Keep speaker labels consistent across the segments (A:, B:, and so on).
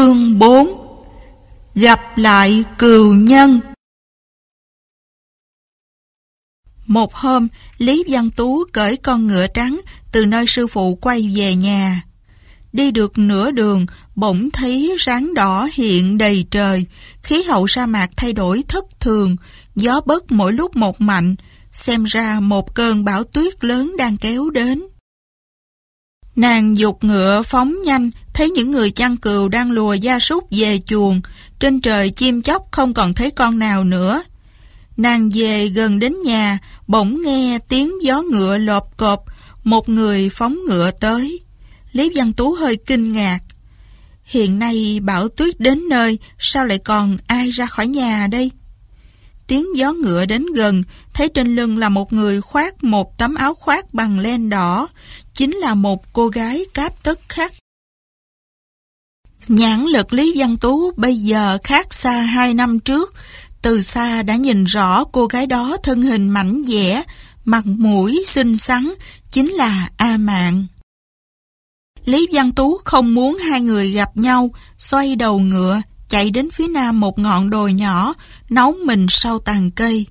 A: Chương 4 Gặp lại cừu nhân. Một hôm, Lý Văn Tú cởi con ngựa trắng từ nơi sư phụ quay về nhà. Đi được nửa đường, bỗng thấy ráng đỏ hiện đầy trời, khí hậu sa mạc thay đổi thất thường, gió bớt mỗi lúc một mạnh, xem ra một cơn bão tuyết lớn đang kéo đến. Nàng dục ngựa phóng nhanh, thấy những người chăn cừu đang lùa gia súc về chuồng, trên trời chim chóc không còn thấy con nào nữa. Nàng về gần đến nhà, bỗng nghe tiếng gió ngựa lộp cộp, một người phóng ngựa tới. Lý Văn Tú hơi kinh ngạc. Hiện nay bão tuyết đến nơi, sao lại còn ai ra khỏi nhà đây? Tiếng gió ngựa đến gần, thấy trên lưng là một người khoác một tấm áo khoác bằng len đỏ, chính là một cô gái cáp tất khắc. Nhãn lực Lý Văn Tú bây giờ khác xa hai năm trước, từ xa đã nhìn rõ cô gái đó thân hình mảnh dẻ, mặt mũi xinh xắn, chính là A mạng Lý Văn Tú không muốn hai người gặp nhau, xoay đầu ngựa, chạy đến phía nam một ngọn đồi nhỏ, nấu mình sau tàn cây.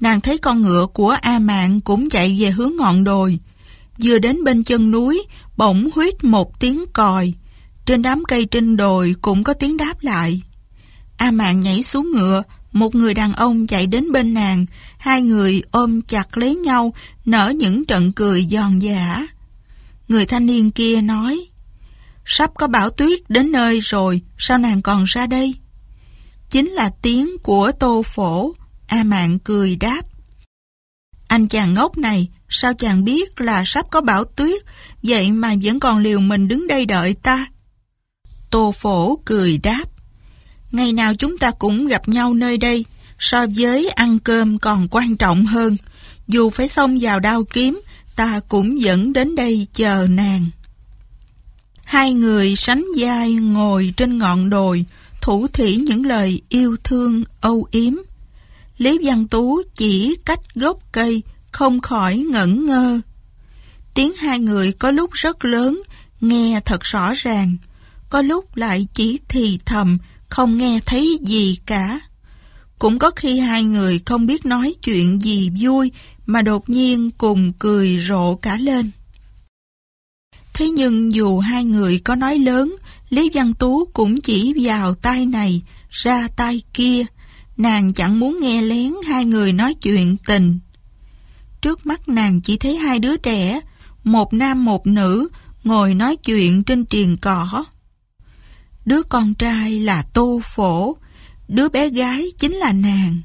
A: Nàng thấy con ngựa của A mạng cũng chạy về hướng ngọn đồi. Vừa đến bên chân núi, bỗng huyết một tiếng còi. Trên đám cây trên đồi cũng có tiếng đáp lại. A Mạn nhảy xuống ngựa, một người đàn ông chạy đến bên nàng, hai người ôm chặt lấy nhau, nở những trận cười giòn giả. Người thanh niên kia nói, sắp có bão tuyết đến nơi rồi, sao nàng còn ra đây? Chính là tiếng của tô phổ, A Mạn cười đáp. Anh chàng ngốc này, sao chàng biết là sắp có bão tuyết, vậy mà vẫn còn liều mình đứng đây đợi ta? Tô phổ cười đáp. Ngày nào chúng ta cũng gặp nhau nơi đây, so với ăn cơm còn quan trọng hơn. Dù phải xông vào đao kiếm, ta cũng vẫn đến đây chờ nàng. Hai người sánh vai ngồi trên ngọn đồi, thủ thỉ những lời yêu thương âu yếm. Lý Văn Tú chỉ cách gốc cây, không khỏi ngẩn ngơ. Tiếng hai người có lúc rất lớn, nghe thật rõ ràng, có lúc lại chỉ thì thầm, không nghe thấy gì cả. Cũng có khi hai người không biết nói chuyện gì vui mà đột nhiên cùng cười rộ cả lên. Thế nhưng dù hai người có nói lớn, Lý Văn Tú cũng chỉ vào tay này, ra tay kia. Nàng chẳng muốn nghe lén hai người nói chuyện tình. Trước mắt nàng chỉ thấy hai đứa trẻ, một nam một nữ, ngồi nói chuyện trên triền cỏ. Đứa con trai là Tô Phổ, đứa bé gái chính là nàng.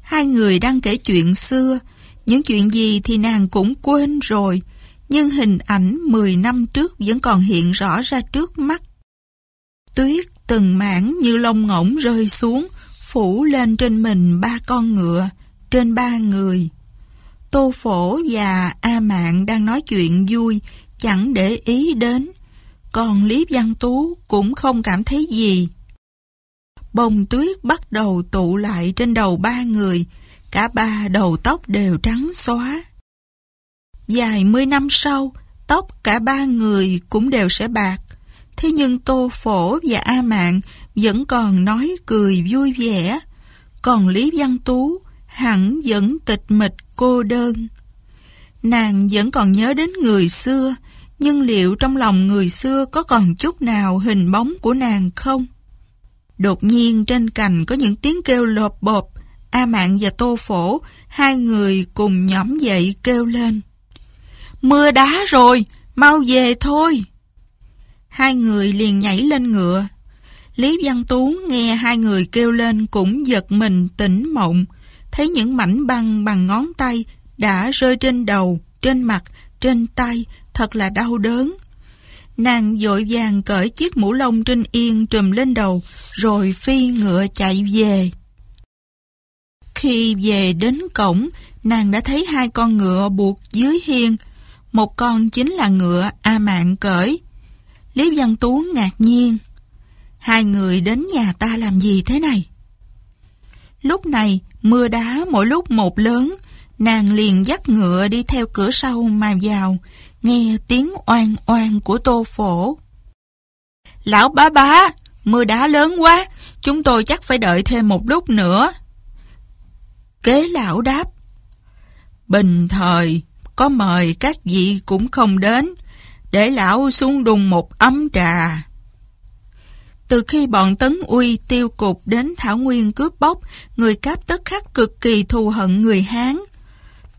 A: Hai người đang kể chuyện xưa, những chuyện gì thì nàng cũng quên rồi, nhưng hình ảnh 10 năm trước vẫn còn hiện rõ ra trước mắt. Tuyết từng mảng như lông ngỗng rơi xuống, phủ lên trên mình ba con ngựa, trên ba người. Tô Phổ và A Mạn đang nói chuyện vui, chẳng để ý đến. Còn Lý Văn Tú cũng không cảm thấy gì. Bông tuyết bắt đầu tụ lại trên đầu ba người, cả ba đầu tóc đều trắng xóa. Vài mươi năm sau, tóc cả ba người cũng đều sẽ bạc. Thế nhưng Tô Phổ và A mạng vẫn còn nói cười vui vẻ. Còn Lý Văn Tú hẳn vẫn tịch mịch cô đơn. Nàng vẫn còn nhớ đến người xưa, nhưng liệu trong lòng người xưa có còn chút nào hình bóng của nàng không? Đột nhiên trên cành có những tiếng kêu lộp bộp, A mạng và Tô Phổ, hai người cùng nhóm dậy kêu lên. Mưa đá rồi, mau về thôi. Hai người liền nhảy lên ngựa. Lý Văn Tú nghe hai người kêu lên cũng giật mình tỉnh mộng, thấy những mảnh băng bằng ngón tay đã rơi trên đầu, trên mặt, trên tay, thật là đau đớn. Nàng dội vàng cởi chiếc mũ lông trên yên trùm lên đầu, rồi phi ngựa chạy về. Khi về đến cổng, nàng đã thấy hai con ngựa buộc dưới hiên. Một con chính là ngựa A Mạn cởi. Lý Văn Tú ngạc nhiên. Hai người đến nhà ta làm gì thế này? Lúc này, mưa đá mỗi lúc một lớn, nàng liền dắt ngựa đi theo cửa sau mà vào, nghe tiếng oan oan của tô phổ. Lão bá bá, Mưa đá lớn quá, chúng tôi chắc phải đợi thêm một lúc nữa. Kế lão đáp. Bình thời, có mời các vị cũng không đến, để lão xuống đùng một ấm trà. Từ khi bọn Tấn Uy tiêu cục đến Thảo Nguyên cướp bóc, người cáp tất khắc cực kỳ thù hận người Hán.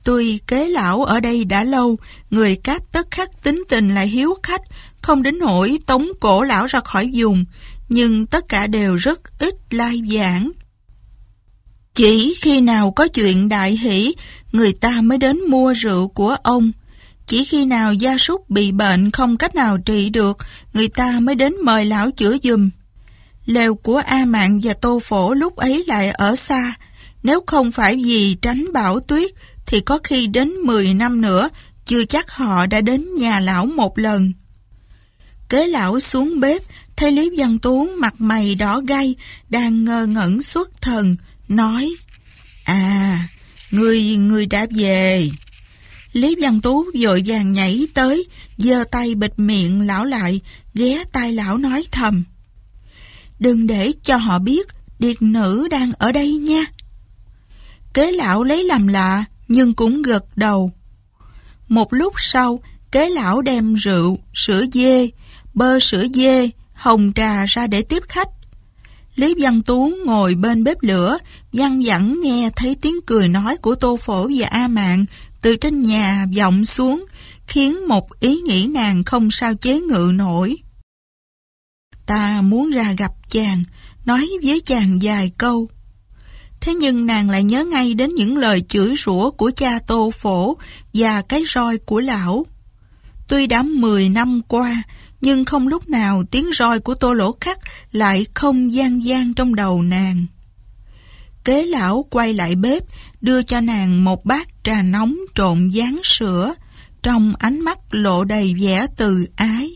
A: Tuy kế lão ở đây đã lâu, người cáp tất khắc tính tình lại hiếu khách, không đến nỗi tống cổ lão ra khỏi dùng, nhưng tất cả đều rất ít lai giảng. Chỉ khi nào có chuyện đại hỷ, người ta mới đến mua rượu của ông. Chỉ khi nào gia súc bị bệnh không cách nào trị được, người ta mới đến mời lão chữa dùm. Lều của A mạng và Tô Phổ lúc ấy lại ở xa. Nếu không phải vì tránh bão tuyết, thì có khi đến 10 năm nữa, chưa chắc họ đã đến nhà lão một lần. Kế lão xuống bếp, thấy Lý Văn Tú mặt mày đỏ gay, đang ngơ ngẩn xuất thần, nói À, người, người đã về. Lý Văn Tú vội vàng nhảy tới, giơ tay bịt miệng lão lại, ghé tai lão nói thầm. Đừng để cho họ biết điệt nữ đang ở đây nha. Kế lão lấy làm lạ, nhưng cũng gật đầu. Một lúc sau, kế lão đem rượu, sữa dê, bơ sữa dê, hồng trà ra để tiếp khách. Lý Văn Tú ngồi bên bếp lửa, văn vẳng nghe thấy tiếng cười nói của Tô Phổ và A Mạn từ trên nhà vọng xuống, khiến một ý nghĩ nàng không sao chế ngự nổi. Ta muốn ra gặp chàng, nói với chàng vài câu. Thế nhưng nàng lại nhớ ngay đến những lời chửi rủa của cha Tô Phổ và cái roi của lão. Tuy đã 10 năm qua, nhưng không lúc nào tiếng roi của Tô Lỗ Khắc lại không gian gian trong đầu nàng. Kế lão quay lại bếp, đưa cho nàng một bát trà nóng trộn dán sữa, trong ánh mắt lộ đầy vẻ từ ái.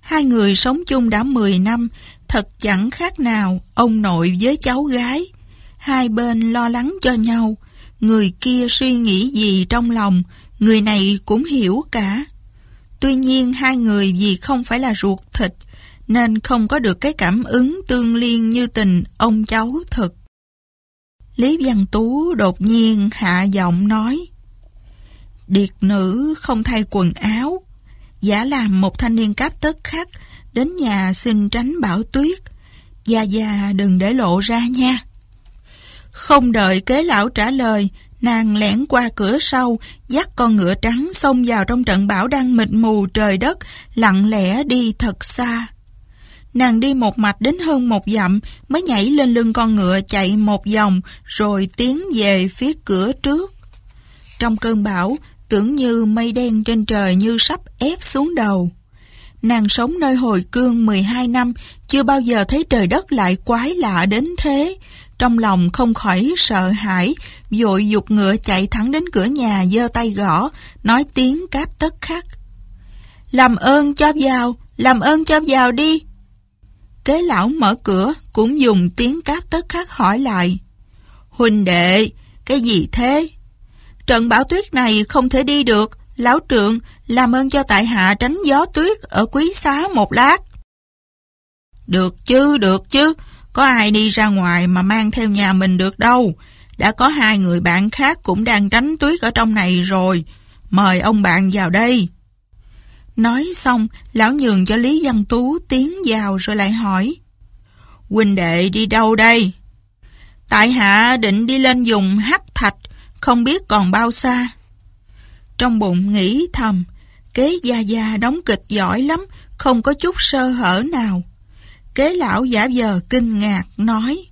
A: Hai người sống chung đã 10 năm, thật chẳng khác nào ông nội với cháu gái. Hai bên lo lắng cho nhau, người kia suy nghĩ gì trong lòng, người này cũng hiểu cả. Tuy nhiên hai người vì không phải là ruột thịt, nên không có được cái cảm ứng tương liên như tình ông cháu thực. Lý Văn Tú đột nhiên hạ giọng nói Điệt nữ không thay quần áo Giả làm một thanh niên cáp tất khắc Đến nhà xin tránh bão tuyết Gia Gia đừng để lộ ra nha không đợi kế lão trả lời Nàng lẻn qua cửa sau Dắt con ngựa trắng xông vào trong trận bão đang mịt mù trời đất Lặng lẽ đi thật xa Nàng đi một mạch đến hơn một dặm mới nhảy lên lưng con ngựa chạy một vòng rồi tiến về phía cửa trước. Trong cơn bão, tưởng như mây đen trên trời như sắp ép xuống đầu. Nàng sống nơi hồi cương 12 năm, chưa bao giờ thấy trời đất lại quái lạ đến thế. Trong lòng không khỏi sợ hãi, vội dục ngựa chạy thẳng đến cửa nhà giơ tay gõ, nói tiếng cáp tất khắc. Làm ơn cho vào, làm ơn cho vào đi. Kế lão mở cửa cũng dùng tiếng cáp tất khắc hỏi lại. huỳnh đệ, cái gì thế? Trận bão tuyết này không thể đi được, lão trượng làm ơn cho tại hạ tránh gió tuyết ở quý xá một lát. Được chứ, được chứ, có ai đi ra ngoài mà mang theo nhà mình được đâu. Đã có hai người bạn khác cũng đang tránh tuyết ở trong này rồi. Mời ông bạn vào đây. Nói xong, lão nhường cho Lý Văn Tú tiến vào rồi lại hỏi. Huynh đệ đi đâu đây? Tại hạ định đi lên dùng hắc thạch, không biết còn bao xa. Trong bụng nghĩ thầm, kế gia gia đóng kịch giỏi lắm, không có chút sơ hở nào. Kế lão giả vờ kinh ngạc nói,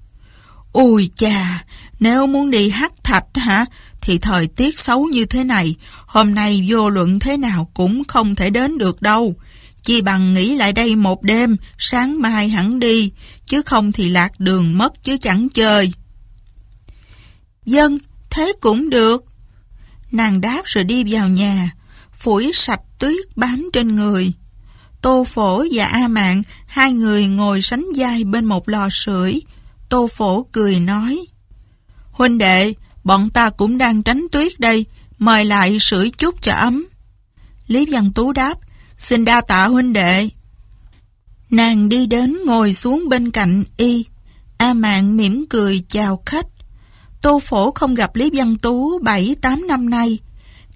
A: Ui chà, nếu muốn đi hát thạch hả, thì thời tiết xấu như thế này, hôm nay vô luận thế nào cũng không thể đến được đâu. Chỉ bằng nghỉ lại đây một đêm, sáng mai hẳn đi, chứ không thì lạc đường mất chứ chẳng chơi. Dân, thế cũng được. Nàng đáp rồi đi vào nhà, phủi sạch tuyết bám trên người. Tô Phổ và A Mạn, hai người ngồi sánh vai bên một lò sưởi. Tô Phổ cười nói, Huynh đệ, bọn ta cũng đang tránh tuyết đây, mời lại sưởi chút cho ấm. Lý Văn Tú đáp, xin đa tạ huynh đệ. Nàng đi đến ngồi xuống bên cạnh y. A Mạn mỉm cười chào khách. Tô Phổ không gặp Lý Văn Tú 7-8 năm nay.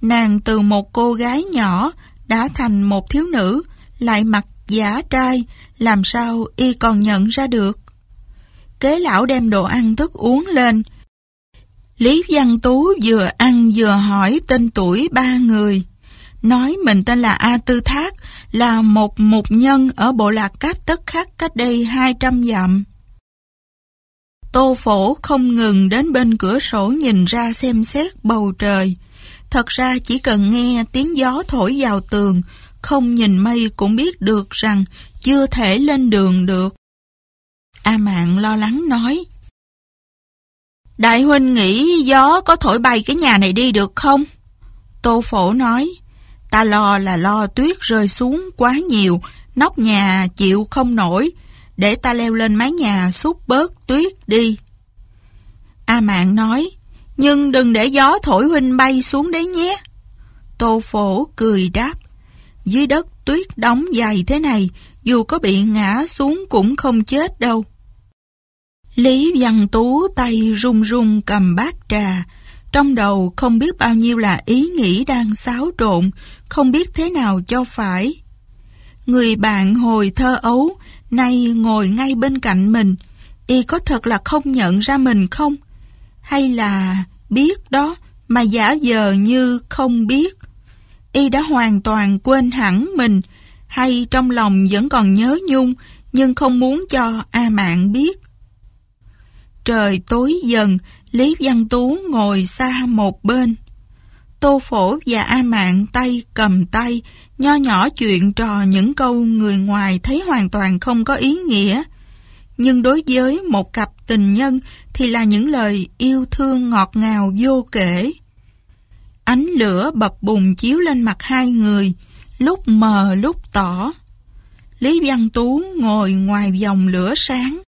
A: Nàng từ một cô gái nhỏ đã thành một thiếu nữ, lại mặt giả trai, làm sao y còn nhận ra được. Kế lão đem đồ ăn thức uống lên. Lý Văn Tú vừa ăn vừa hỏi tên tuổi ba người. Nói mình tên là A Tư Thác, là một mục nhân ở bộ lạc Cáp Tất Khắc cách đây 200 dặm. Tô phổ không ngừng đến bên cửa sổ nhìn ra xem xét bầu trời. Thật ra chỉ cần nghe tiếng gió thổi vào tường, không nhìn mây cũng biết được rằng chưa thể lên đường được. A Mạng lo lắng nói. Đại huynh nghĩ gió có thổi bay cái nhà này đi được không? Tô Phổ nói, ta lo là lo tuyết rơi xuống quá nhiều, nóc nhà chịu không nổi, để ta leo lên mái nhà xúc bớt tuyết đi. A Mạng nói, nhưng đừng để gió thổi huynh bay xuống đấy nhé. Tô Phổ cười đáp, dưới đất tuyết đóng dày thế này, dù có bị ngã xuống cũng không chết đâu. Lý Văn Tú tay run run cầm bát trà, trong đầu không biết bao nhiêu là ý nghĩ đang xáo trộn, không biết thế nào cho phải. Người bạn hồi thơ ấu, nay ngồi ngay bên cạnh mình, y có thật là không nhận ra mình không? Hay là biết đó mà giả vờ như không biết? Y đã hoàn toàn quên hẳn mình, hay trong lòng vẫn còn nhớ nhung, nhưng không muốn cho A Mạng biết. Trời tối dần, Lý Văn Tú ngồi xa một bên. Tô Phổ và A Mạng tay cầm tay, nho nhỏ chuyện trò những câu người ngoài thấy hoàn toàn không có ý nghĩa. Nhưng đối với một cặp tình nhân thì là những lời yêu thương ngọt ngào vô kể. Ánh lửa bập bùng chiếu lên mặt hai người, lúc mờ lúc tỏ. Lý Văn Tú ngồi ngoài dòng lửa sáng.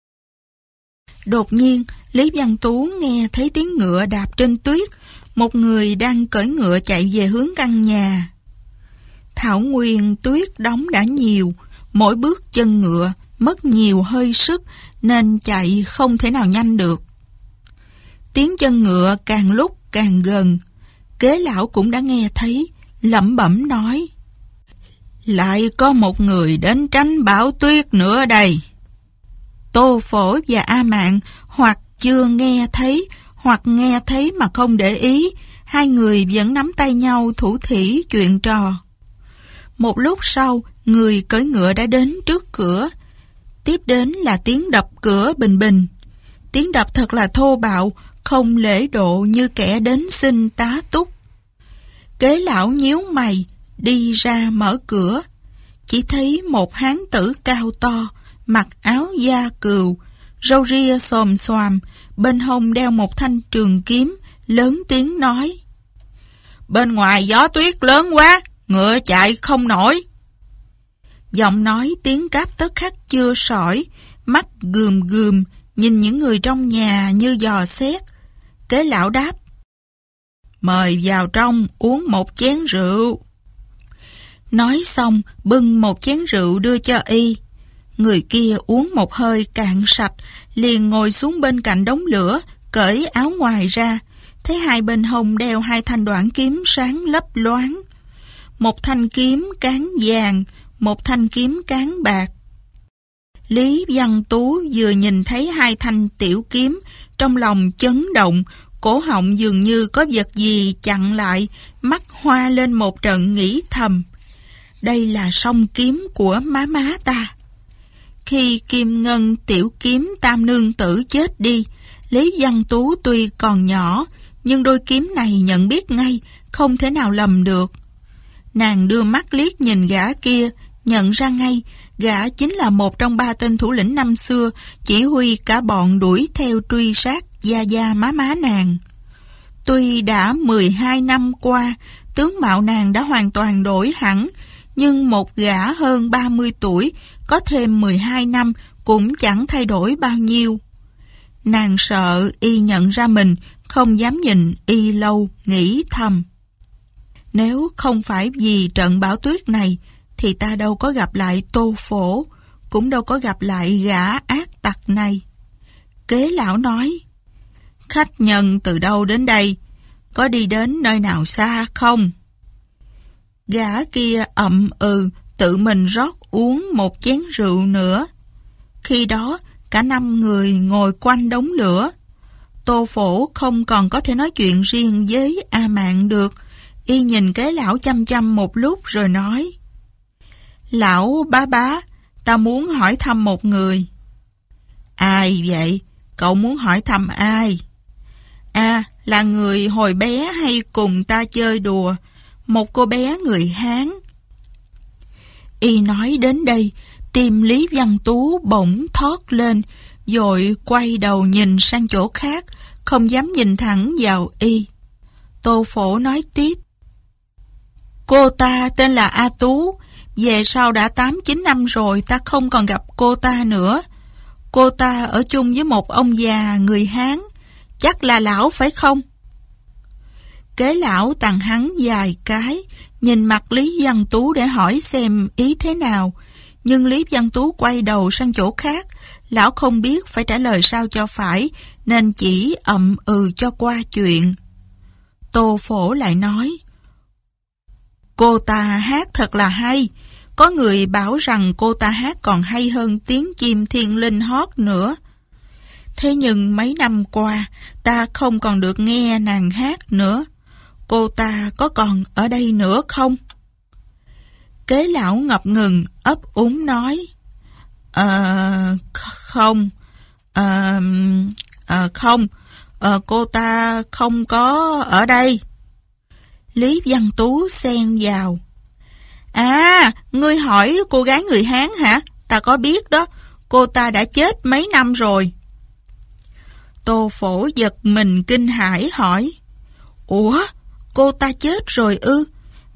A: Đột nhiên, Lý Văn Tú nghe thấy tiếng ngựa đạp trên tuyết, một người đang cởi ngựa chạy về hướng căn nhà. Thảo Nguyên tuyết đóng đã nhiều, mỗi bước chân ngựa mất nhiều hơi sức nên chạy không thể nào nhanh được. Tiếng chân ngựa càng lúc càng gần, kế lão cũng đã nghe thấy, lẩm bẩm nói. Lại có một người đến tránh bão tuyết nữa đây. Tô Phổ và A Mạng hoặc chưa nghe thấy, hoặc nghe thấy mà không để ý, hai người vẫn nắm tay nhau thủ thỉ chuyện trò. Một lúc sau, người cưỡi ngựa đã đến trước cửa. Tiếp đến là tiếng đập cửa bình bình. Tiếng đập thật là thô bạo, không lễ độ như kẻ đến xin tá túc. Kế lão nhíu mày, đi ra mở cửa. Chỉ thấy một hán tử cao to, mặc áo da cừu, râu ria xồm xoàm, bên hông đeo một thanh trường kiếm, lớn tiếng nói. Bên ngoài gió tuyết lớn quá, ngựa chạy không nổi. Giọng nói tiếng cáp tất khắc chưa sỏi, mắt gườm gườm, nhìn những người trong nhà như dò xét. Kế lão đáp. Mời vào trong uống một chén rượu. Nói xong, bưng một chén rượu đưa cho y. Người kia uống một hơi cạn sạch, liền ngồi xuống bên cạnh đống lửa, cởi áo ngoài ra. Thấy hai bên hông đeo hai thanh đoạn kiếm sáng lấp loáng. Một thanh kiếm cán vàng, một thanh kiếm cán bạc. Lý Văn Tú vừa nhìn thấy hai thanh tiểu kiếm, trong lòng chấn động, cổ họng dường như có vật gì chặn lại, mắt hoa lên một trận nghĩ thầm. Đây là song kiếm của má má ta. Khi Kim Ngân tiểu kiếm tam nương tử chết đi, Lý Văn Tú tuy còn nhỏ, nhưng đôi kiếm này nhận biết ngay, không thể nào lầm được. Nàng đưa mắt liếc nhìn gã kia, nhận ra ngay, gã chính là một trong ba tên thủ lĩnh năm xưa, chỉ huy cả bọn đuổi theo truy sát gia gia má má nàng. Tuy đã 12 năm qua, tướng mạo nàng đã hoàn toàn đổi hẳn, nhưng một gã hơn 30 tuổi có thêm 12 năm cũng chẳng thay đổi bao nhiêu. Nàng sợ y nhận ra mình, không dám nhìn y lâu, nghĩ thầm. Nếu không phải vì trận bão tuyết này, thì ta đâu có gặp lại tô phổ. cũng đâu có gặp lại gã ác tặc này. Kế lão nói, khách nhân từ đâu đến đây, có đi đến nơi nào xa không? Gã kia ậm ừ, tự mình rót uống một chén rượu nữa. Khi đó, cả năm người ngồi quanh đống lửa. Tô phổ không còn có thể nói chuyện riêng với A Mạng được. Y nhìn kế lão chăm chăm một lúc rồi nói. Lão bá bá, ta muốn hỏi thăm một người. Ai vậy? Cậu muốn hỏi thăm ai? À, là người hồi bé hay cùng ta chơi đùa. Một cô bé người Hán. Y nói đến đây, tim Lý Văn Tú bỗng thoát lên, rồi quay đầu nhìn sang chỗ khác, không dám nhìn thẳng vào Y. Tô Phổ nói tiếp. Cô ta tên là A Tú, về sau đã 8-9 năm rồi ta không còn gặp cô ta nữa. Cô ta ở chung với một ông già người Hán, chắc là lão phải không? Kế lão tặng hắn vài cái, nhìn mặt Lý Văn Tú để hỏi xem ý thế nào. Nhưng Lý Văn Tú quay đầu sang chỗ khác, lão không biết phải trả lời sao cho phải, nên chỉ ậm ừ cho qua chuyện. Tô Phổ lại nói, Cô ta hát thật là hay, có người bảo rằng cô ta hát còn hay hơn tiếng chim thiên linh hót nữa. Thế nhưng mấy năm qua, ta không còn được nghe nàng hát nữa. Cô ta có còn ở đây nữa không? Kế lão ngập ngừng, ấp úng nói. Ờ, không, ờ, ờ, không, ờ, cô ta không có ở đây. Lý Văn Tú xen vào. À, ngươi hỏi cô gái người Hán hả? Ta có biết đó, cô ta đã chết mấy năm rồi. Tô phổ giật mình kinh hãi hỏi. Ủa, cô ta chết rồi ư?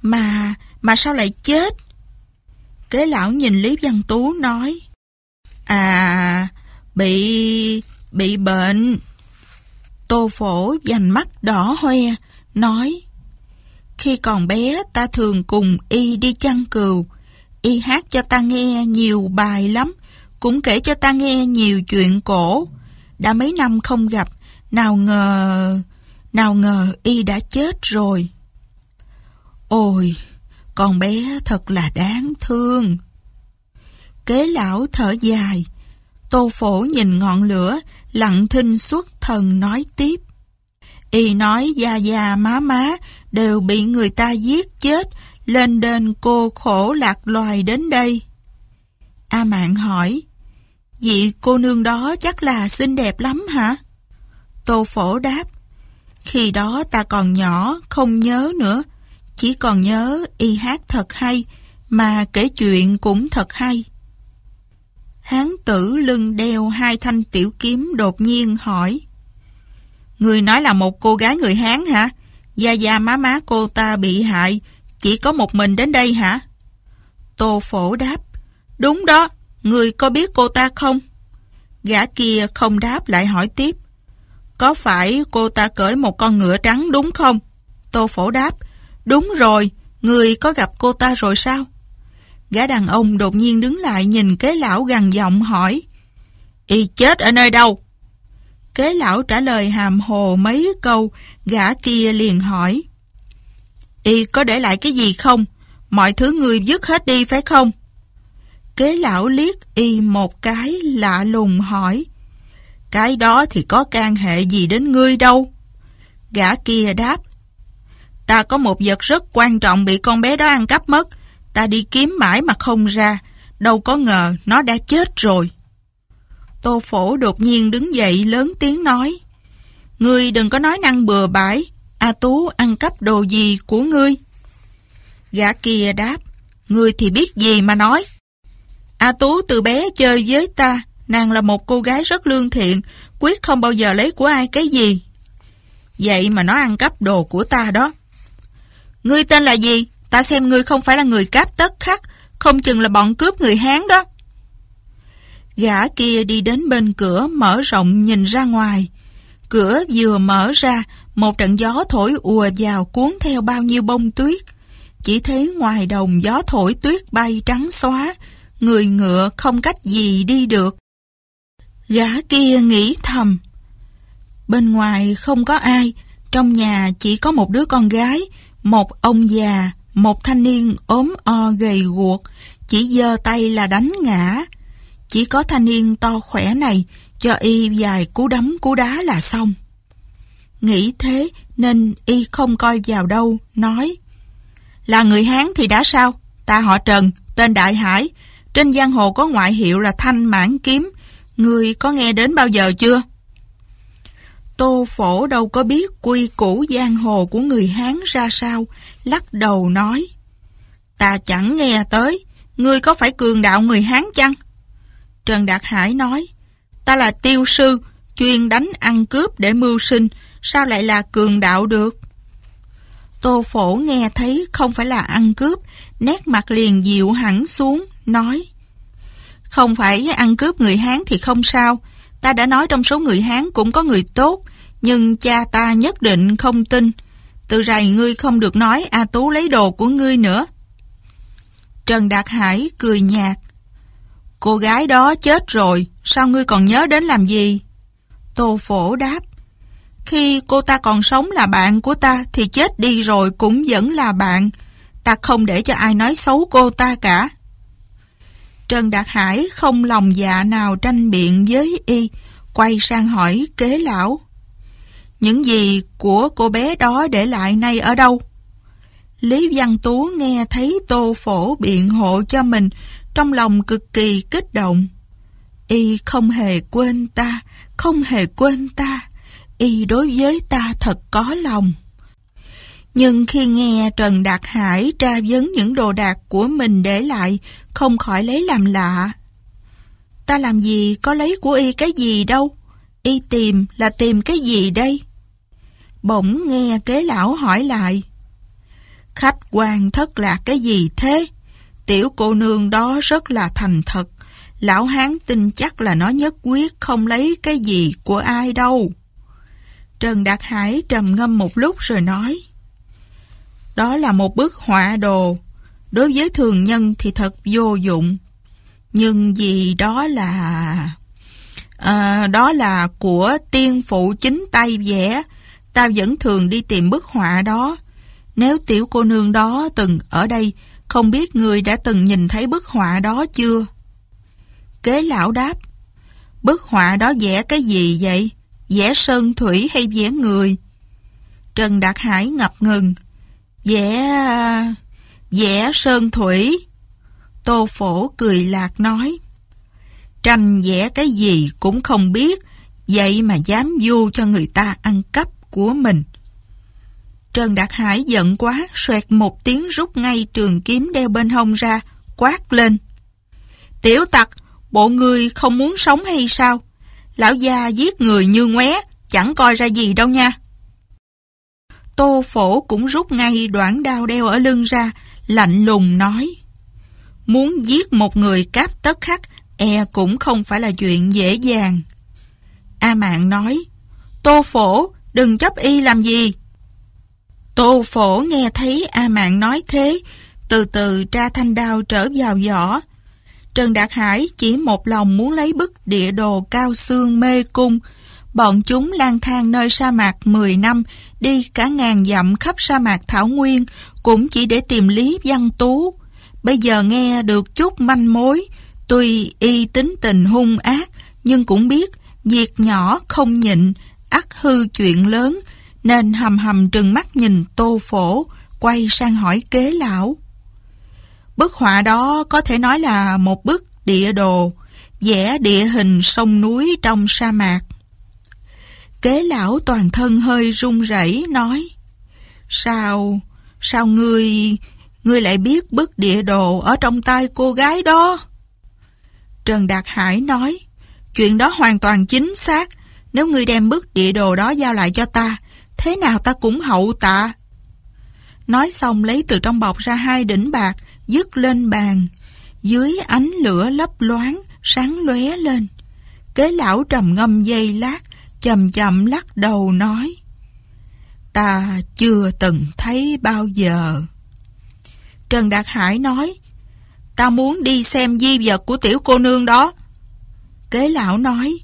A: Mà, mà sao lại chết? Kế lão nhìn Lý Văn Tú nói. À, bị, bị bệnh. Tô phổ dành mắt đỏ hoe, nói. Khi còn bé ta thường cùng y đi chăn cừu. Y hát cho ta nghe nhiều bài lắm, cũng kể cho ta nghe nhiều chuyện cổ. Đã mấy năm không gặp, nào ngờ... Nào ngờ y đã chết rồi. Ôi, con bé thật là đáng thương. Kế lão thở dài. Tô phổ nhìn ngọn lửa, lặng thinh xuất thần nói tiếp. Y nói da da má má đều bị người ta giết chết, lên đền cô khổ lạc loài đến đây. A Mạn hỏi, vị cô nương đó chắc là xinh đẹp lắm hả? Tô Phổ đáp, khi đó ta còn nhỏ, không nhớ nữa, chỉ còn nhớ y hát thật hay, mà kể chuyện cũng thật hay. Hán tử lưng đeo hai thanh tiểu kiếm đột nhiên hỏi, Người nói là một cô gái người Hán hả? Gia gia má má cô ta bị hại, chỉ có một mình đến đây hả? Tô phổ đáp, đúng đó, người có biết cô ta không? Gã kia không đáp lại hỏi tiếp, có phải cô ta cởi một con ngựa trắng đúng không? Tô phổ đáp, đúng rồi, người có gặp cô ta rồi sao? Gã đàn ông đột nhiên đứng lại nhìn kế lão gằn giọng hỏi, Y chết ở nơi đâu? Kế lão trả lời hàm hồ mấy câu, gã kia liền hỏi. Y có để lại cái gì không? Mọi thứ người dứt hết đi phải không? Kế lão liếc y một cái lạ lùng hỏi. Cái đó thì có can hệ gì đến ngươi đâu? Gã kia đáp. Ta có một vật rất quan trọng bị con bé đó ăn cắp mất. Ta đi kiếm mãi mà không ra. Đâu có ngờ nó đã chết rồi. Tô phổ đột nhiên đứng dậy lớn tiếng nói. Ngươi đừng có nói năng bừa bãi. A Tú ăn cắp đồ gì của ngươi? Gã kia đáp. Ngươi thì biết gì mà nói. A Tú từ bé chơi với ta. Nàng là một cô gái rất lương thiện. Quyết không bao giờ lấy của ai cái gì. Vậy mà nó ăn cắp đồ của ta đó. Ngươi tên là gì? Ta xem ngươi không phải là người cáp tất khắc. Không chừng là bọn cướp người Hán đó. Gã kia đi đến bên cửa mở rộng nhìn ra ngoài. Cửa vừa mở ra, một trận gió thổi ùa vào cuốn theo bao nhiêu bông tuyết. Chỉ thấy ngoài đồng gió thổi tuyết bay trắng xóa, người ngựa không cách gì đi được. Gã kia nghĩ thầm. Bên ngoài không có ai, trong nhà chỉ có một đứa con gái, một ông già, một thanh niên ốm o gầy guộc, chỉ giơ tay là đánh ngã. Chỉ có thanh niên to khỏe này cho y vài cú đấm cú đá là xong. Nghĩ thế nên y không coi vào đâu, nói Là người Hán thì đã sao? Ta họ Trần, tên Đại Hải. Trên giang hồ có ngoại hiệu là Thanh Mãn Kiếm. Người có nghe đến bao giờ chưa? Tô Phổ đâu có biết quy củ giang hồ của người Hán ra sao, lắc đầu nói. Ta chẳng nghe tới, ngươi có phải cường đạo người Hán chăng? Trần Đạt Hải nói, ta là tiêu sư, chuyên đánh ăn cướp để mưu sinh, sao lại là cường đạo được? Tô Phổ nghe thấy không phải là ăn cướp, nét mặt liền dịu hẳn xuống, nói Không phải ăn cướp người Hán thì không sao, ta đã nói trong số người Hán cũng có người tốt, nhưng cha ta nhất định không tin. Từ rày ngươi không được nói A Tú lấy đồ của ngươi nữa. Trần Đạt Hải cười nhạt. Cô gái đó chết rồi, sao ngươi còn nhớ đến làm gì? Tô Phổ đáp. Khi cô ta còn sống là bạn của ta thì chết đi rồi cũng vẫn là bạn. Ta không để cho ai nói xấu cô ta cả. Trần Đạt Hải không lòng dạ nào tranh biện với y, quay sang hỏi kế lão. Những gì của cô bé đó để lại nay ở đâu? Lý Văn Tú nghe thấy Tô Phổ biện hộ cho mình, trong lòng cực kỳ kích động. Y không hề quên ta, không hề quên ta. Y đối với ta thật có lòng. Nhưng khi nghe Trần Đạt Hải tra vấn những đồ đạc của mình để lại, không khỏi lấy làm lạ. Ta làm gì có lấy của y cái gì đâu. Y tìm là tìm cái gì đây? Bỗng nghe kế lão hỏi lại. Khách quan thất lạc cái gì thế? Tiểu cô nương đó rất là thành thật. Lão Hán tin chắc là nó nhất quyết không lấy cái gì của ai đâu. Trần Đạt Hải trầm ngâm một lúc rồi nói. Đó là một bức họa đồ. Đối với thường nhân thì thật vô dụng. Nhưng vì đó là... À, đó là của tiên phụ chính tay vẽ. Ta vẫn thường đi tìm bức họa đó. Nếu tiểu cô nương đó từng ở đây, không biết người đã từng nhìn thấy bức họa đó chưa? Kế lão đáp, bức họa đó vẽ cái gì vậy? Vẽ sơn thủy hay vẽ người? Trần Đạt Hải ngập ngừng, vẽ... vẽ sơn thủy. Tô Phổ cười lạc nói, tranh vẽ cái gì cũng không biết, vậy mà dám du cho người ta ăn cắp của mình. Trần Đạt Hải giận quá, xoẹt một tiếng rút ngay trường kiếm đeo bên hông ra, quát lên. Tiểu tặc, bộ người không muốn sống hay sao? Lão gia giết người như ngoé, chẳng coi ra gì đâu nha. Tô phổ cũng rút ngay đoạn đao đeo ở lưng ra, lạnh lùng nói. Muốn giết một người cáp tất khắc, e cũng không phải là chuyện dễ dàng. A Mạng nói, Tô phổ, đừng chấp y làm gì. Tô phổ nghe thấy A Mạng nói thế, từ từ tra thanh đao trở vào giỏ. Trần Đạt Hải chỉ một lòng muốn lấy bức địa đồ cao xương mê cung. Bọn chúng lang thang nơi sa mạc 10 năm, đi cả ngàn dặm khắp sa mạc Thảo Nguyên, cũng chỉ để tìm Lý Văn Tú. Bây giờ nghe được chút manh mối, tuy y tính tình hung ác, nhưng cũng biết việc nhỏ không nhịn, ắt hư chuyện lớn, nên hầm hầm trừng mắt nhìn tô phổ, quay sang hỏi kế lão. Bức họa đó có thể nói là một bức địa đồ, vẽ địa hình sông núi trong sa mạc. Kế lão toàn thân hơi run rẩy nói, Sao, sao ngươi, ngươi lại biết bức địa đồ ở trong tay cô gái đó? Trần Đạt Hải nói, chuyện đó hoàn toàn chính xác, nếu ngươi đem bức địa đồ đó giao lại cho ta, thế nào ta cũng hậu tạ. Nói xong lấy từ trong bọc ra hai đỉnh bạc, dứt lên bàn. Dưới ánh lửa lấp loáng, sáng lóe lên. Kế lão trầm ngâm dây lát, chậm chậm lắc đầu nói. Ta chưa từng thấy bao giờ. Trần Đạt Hải nói, ta muốn đi xem di vật của tiểu cô nương đó. Kế lão nói,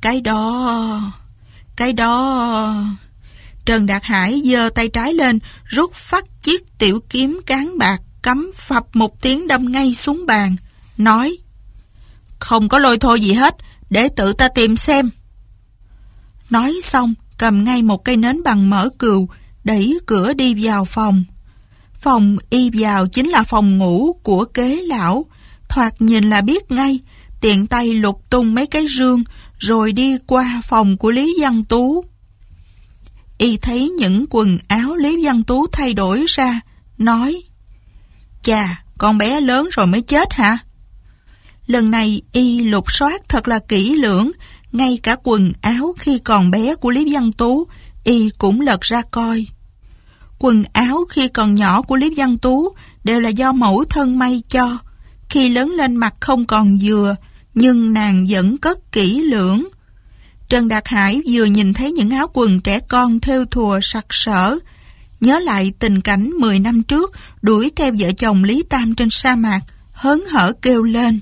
A: cái đó... cái đó... Trần Đạt Hải giơ tay trái lên, rút phát chiếc tiểu kiếm cán bạc, cắm phập một tiếng đâm ngay xuống bàn, nói Không có lôi thôi gì hết, để tự ta tìm xem. Nói xong, cầm ngay một cây nến bằng mỡ cừu, đẩy cửa đi vào phòng. Phòng y vào chính là phòng ngủ của kế lão, thoạt nhìn là biết ngay, tiện tay lục tung mấy cái rương, rồi đi qua phòng của Lý Văn Tú. Y thấy những quần áo Lý Văn Tú thay đổi ra, nói Chà, con bé lớn rồi mới chết hả? Lần này Y lục soát thật là kỹ lưỡng, ngay cả quần áo khi còn bé của Lý Văn Tú, Y cũng lật ra coi. Quần áo khi còn nhỏ của Lý Văn Tú đều là do mẫu thân may cho. Khi lớn lên mặt không còn dừa, nhưng nàng vẫn cất kỹ lưỡng. Trần Đạt Hải vừa nhìn thấy những áo quần trẻ con theo thùa sặc sỡ, nhớ lại tình cảnh 10 năm trước đuổi theo vợ chồng Lý Tam trên sa mạc, hớn hở kêu lên.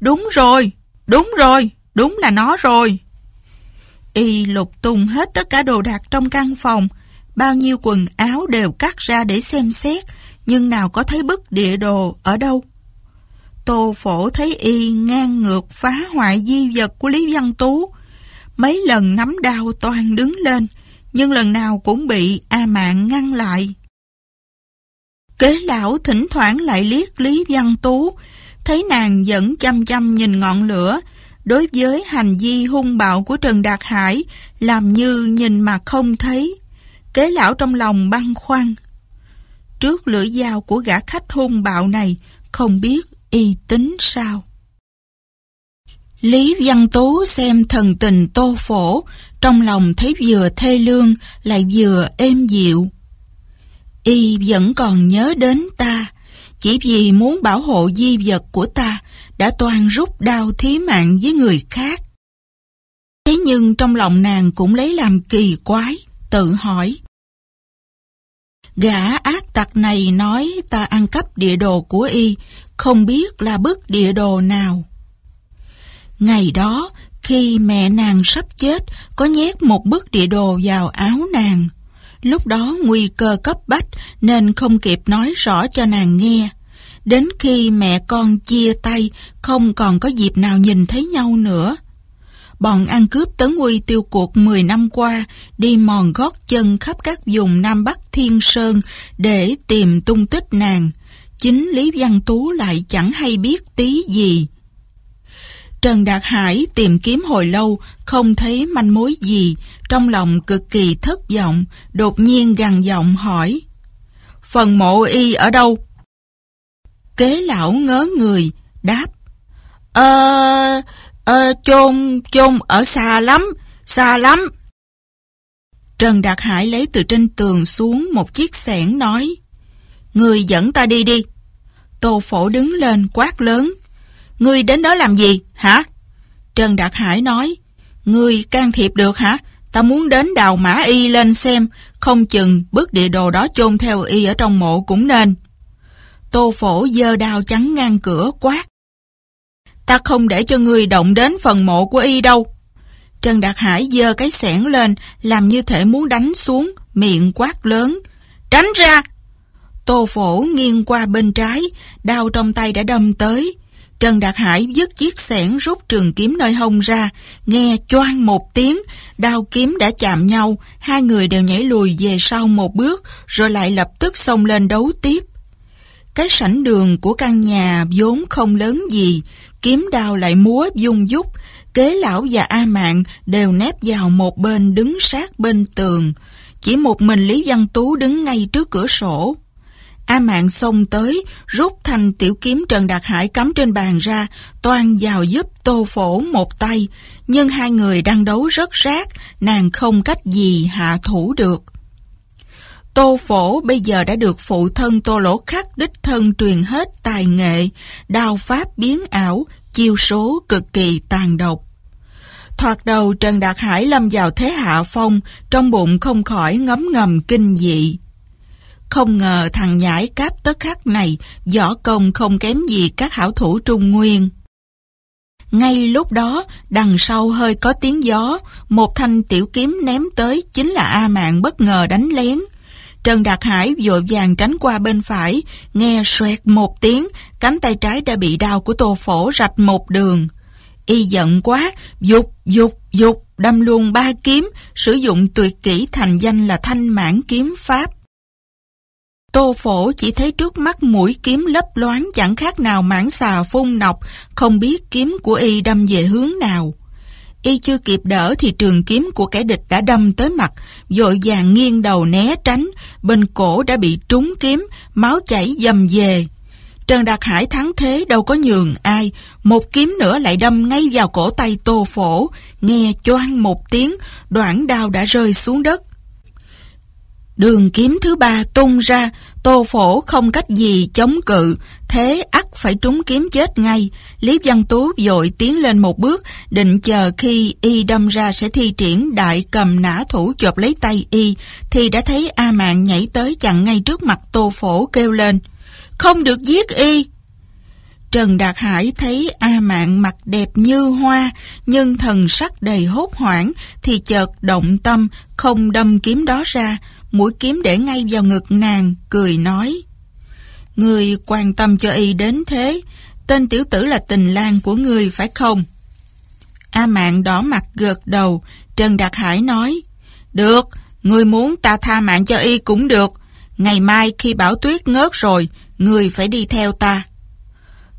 A: Đúng rồi, đúng rồi, đúng là nó rồi. Y lục tung hết tất cả đồ đạc trong căn phòng, bao nhiêu quần áo đều cắt ra để xem xét, nhưng nào có thấy bức địa đồ ở đâu. Tô phổ thấy y ngang ngược phá hoại di vật của Lý Văn Tú. Mấy lần nắm đao toàn đứng lên, nhưng lần nào cũng bị A Mạng ngăn lại. Kế lão thỉnh thoảng lại liếc Lý Văn Tú, thấy nàng vẫn chăm chăm nhìn ngọn lửa, đối với hành vi hung bạo của Trần Đạt Hải, làm như nhìn mà không thấy. Kế lão trong lòng băn khoăn. Trước lưỡi dao của gã khách hung bạo này, không biết y tính sao. Lý Văn Tú xem thần tình tô phổ, trong lòng thấy vừa thê lương lại vừa êm dịu. Y vẫn còn nhớ đến ta, chỉ vì muốn bảo hộ di vật của ta đã toàn rút đau thí mạng với người khác. Thế nhưng trong lòng nàng cũng lấy làm kỳ quái, tự hỏi. Gã ác tặc này nói ta ăn cắp địa đồ của y, không biết là bức địa đồ nào. Ngày đó, khi mẹ nàng sắp chết, có nhét một bức địa đồ vào áo nàng. Lúc đó nguy cơ cấp bách nên không kịp nói rõ cho nàng nghe. Đến khi mẹ con chia tay, không còn có dịp nào nhìn thấy nhau nữa. Bọn ăn cướp tấn uy tiêu cuộc 10 năm qua, đi mòn gót chân khắp các vùng Nam Bắc Thiên Sơn để tìm tung tích nàng. Chính Lý Văn Tú lại chẳng hay biết tí gì. Trần Đạt Hải tìm kiếm hồi lâu, không thấy manh mối gì, trong lòng cực kỳ thất vọng, đột nhiên gằn giọng hỏi. Phần mộ y ở đâu? Kế lão ngớ người, đáp. Ờ, ờ, chôn, chôn ở xa lắm, xa lắm. Trần Đạt Hải lấy từ trên tường xuống một chiếc xẻng nói. Người dẫn ta đi đi. Tô phổ đứng lên quát lớn. Ngươi đến đó làm gì, hả? Trần Đạt Hải nói. Ngươi can thiệp được hả? Ta muốn đến đào mã y lên xem, không chừng bức địa đồ đó chôn theo y ở trong mộ cũng nên. Tô phổ dơ đao trắng ngang cửa quát. Ta không để cho ngươi động đến phần mộ của y đâu. Trần Đạt Hải dơ cái sẻn lên, làm như thể muốn đánh xuống, miệng quát lớn. Tránh ra! Tô phổ nghiêng qua bên trái, đao trong tay đã đâm tới. Trần Đạt Hải dứt chiếc xẻng rút trường kiếm nơi hông ra, nghe choang một tiếng, đao kiếm đã chạm nhau, hai người đều nhảy lùi về sau một bước, rồi lại lập tức xông lên đấu tiếp. Cái sảnh đường của căn nhà vốn không lớn gì, kiếm đao lại múa dung dúc, kế lão và A Mạng đều nép vào một bên đứng sát bên tường. Chỉ một mình Lý Văn Tú đứng ngay trước cửa sổ. A Mạng xông tới, rút thanh tiểu kiếm Trần Đạt Hải cắm trên bàn ra, toan vào giúp tô phổ một tay. Nhưng hai người đang đấu rất rác, nàng không cách gì hạ thủ được. Tô phổ bây giờ đã được phụ thân tô lỗ khắc đích thân truyền hết tài nghệ, đao pháp biến ảo, chiêu số cực kỳ tàn độc. Thoạt đầu Trần Đạt Hải lâm vào thế hạ phong, trong bụng không khỏi ngấm ngầm kinh dị. Không ngờ thằng nhãi cáp tất khắc này võ công không kém gì các hảo thủ Trung Nguyên. Ngay lúc đó, đằng sau hơi có tiếng gió, một thanh tiểu kiếm ném tới chính là A Mạng bất ngờ đánh lén. Trần Đạt Hải vội vàng tránh qua bên phải, nghe xoẹt một tiếng, cánh tay trái đã bị đau của tô phổ rạch một đường. Y giận quá, dục, dục, dục, đâm luôn ba kiếm, sử dụng tuyệt kỹ thành danh là thanh mãn kiếm pháp. Tô phổ chỉ thấy trước mắt mũi kiếm lấp loáng chẳng khác nào mãn xà phun nọc, không biết kiếm của y đâm về hướng nào. Y chưa kịp đỡ thì trường kiếm của kẻ địch đã đâm tới mặt, dội vàng nghiêng đầu né tránh, bên cổ đã bị trúng kiếm, máu chảy dầm về. Trần Đạt Hải thắng thế đâu có nhường ai, một kiếm nữa lại đâm ngay vào cổ tay tô phổ, nghe choang một tiếng, đoạn đao đã rơi xuống đất. Đường kiếm thứ ba tung ra, tô phổ không cách gì chống cự, thế ắt phải trúng kiếm chết ngay. Lý Văn Tú dội tiến lên một bước, định chờ khi y đâm ra sẽ thi triển đại cầm nã thủ chộp lấy tay y, thì đã thấy A Mạng nhảy tới chặn ngay trước mặt tô phổ kêu lên. Không được giết y! Trần Đạt Hải thấy A Mạng mặt đẹp như hoa, nhưng thần sắc đầy hốt hoảng, thì chợt động tâm, không đâm kiếm đó ra, mũi kiếm để ngay vào ngực nàng, cười nói. Người quan tâm cho y đến thế, tên tiểu tử là tình lang của người phải không? A Mạng đỏ mặt gật đầu, Trần Đạt Hải nói, Được, người muốn ta tha mạng cho y cũng được, ngày mai khi bảo tuyết ngớt rồi, người phải đi theo ta.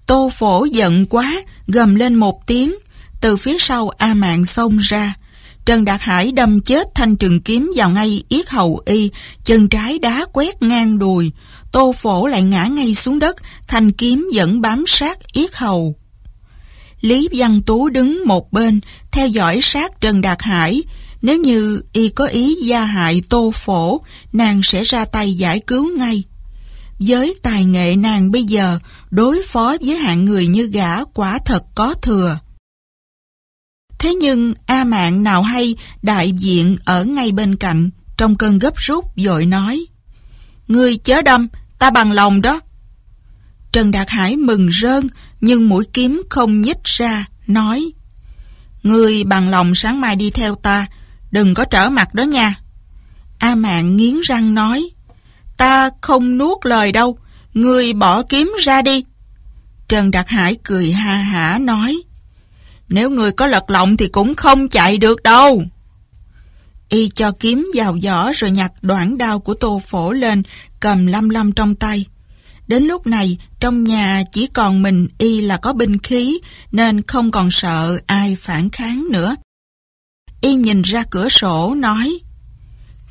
A: Tô phổ giận quá, gầm lên một tiếng, từ phía sau A Mạng xông ra. Trần Đạt Hải đâm chết thanh trường kiếm vào ngay yết hầu y, chân trái đá quét ngang đùi. Tô phổ lại ngã ngay xuống đất, thanh kiếm vẫn bám sát yết hầu. Lý Văn Tú đứng một bên, theo dõi sát Trần Đạt Hải. Nếu như y có ý gia hại tô phổ, nàng sẽ ra tay giải cứu ngay. Với tài nghệ nàng bây giờ, đối phó với hạng người như gã quả thật có thừa. Thế nhưng A Mạng nào hay đại diện ở ngay bên cạnh, trong cơn gấp rút dội nói Ngươi chớ đâm, ta bằng lòng đó. Trần Đạt Hải mừng rơn, nhưng mũi kiếm không nhích ra, nói Ngươi bằng lòng sáng mai đi theo ta, đừng có trở mặt đó nha. A Mạng nghiến răng nói Ta không nuốt lời đâu, ngươi bỏ kiếm ra đi. Trần Đạt Hải cười ha hả nói nếu người có lật lọng thì cũng không chạy được đâu. Y cho kiếm vào giỏ rồi nhặt đoạn đao của tô phổ lên, cầm lâm lâm trong tay. Đến lúc này, trong nhà chỉ còn mình Y là có binh khí, nên không còn sợ ai phản kháng nữa. Y nhìn ra cửa sổ, nói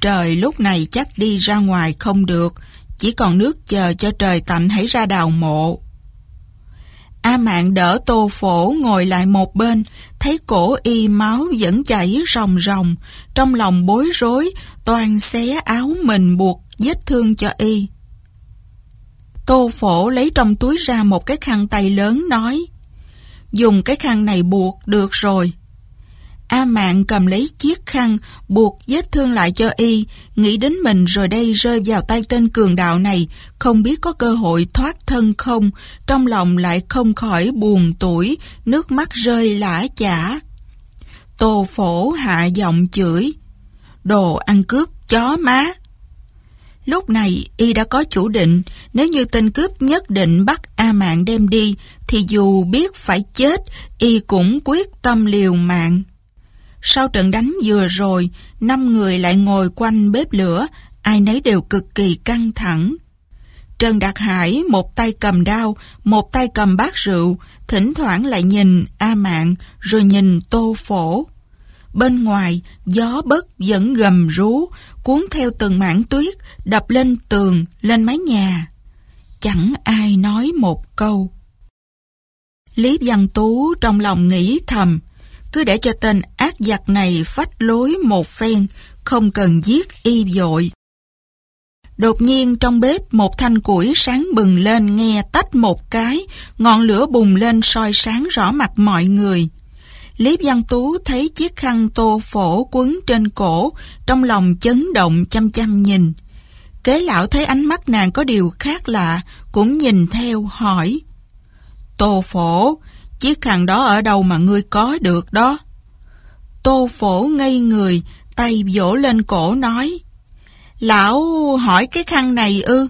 A: Trời lúc này chắc đi ra ngoài không được, chỉ còn nước chờ cho trời tạnh hãy ra đào mộ. A Mạng đỡ tô phổ ngồi lại một bên, thấy cổ y máu vẫn chảy ròng ròng, trong lòng bối rối, toàn xé áo mình buộc vết thương cho y. Tô phổ lấy trong túi ra một cái khăn tay lớn nói, dùng cái khăn này buộc được rồi. A Mạng cầm lấy chiếc khăn, buộc vết thương lại cho y, nghĩ đến mình rồi đây rơi vào tay tên cường đạo này, không biết có cơ hội thoát thân không, trong lòng lại không khỏi buồn tuổi, nước mắt rơi lã chả. Tô phổ hạ giọng chửi, đồ ăn cướp chó má. Lúc này y đã có chủ định, nếu như tên cướp nhất định bắt A Mạng đem đi, thì dù biết phải chết, y cũng quyết tâm liều mạng. Sau trận đánh vừa rồi, năm người lại ngồi quanh bếp lửa, ai nấy đều cực kỳ căng thẳng. Trần Đạt Hải một tay cầm đao, một tay cầm bát rượu, thỉnh thoảng lại nhìn A Mạng, rồi nhìn Tô Phổ. Bên ngoài, gió bất vẫn gầm rú, cuốn theo từng mảng tuyết, đập lên tường, lên mái nhà. Chẳng ai nói một câu. Lý Văn Tú trong lòng nghĩ thầm, cứ để cho tên giặc này phách lối một phen, không cần giết y dội. Đột nhiên trong bếp một thanh củi sáng bừng lên nghe tách một cái, ngọn lửa bùng lên soi sáng rõ mặt mọi người. Lý Văn Tú thấy chiếc khăn tô phổ quấn trên cổ, trong lòng chấn động chăm chăm nhìn. Kế lão thấy ánh mắt nàng có điều khác lạ, cũng nhìn theo hỏi. Tô phổ, chiếc khăn đó ở đâu mà ngươi có được đó? Tô phổ ngây người, tay vỗ lên cổ nói. Lão hỏi cái khăn này ư?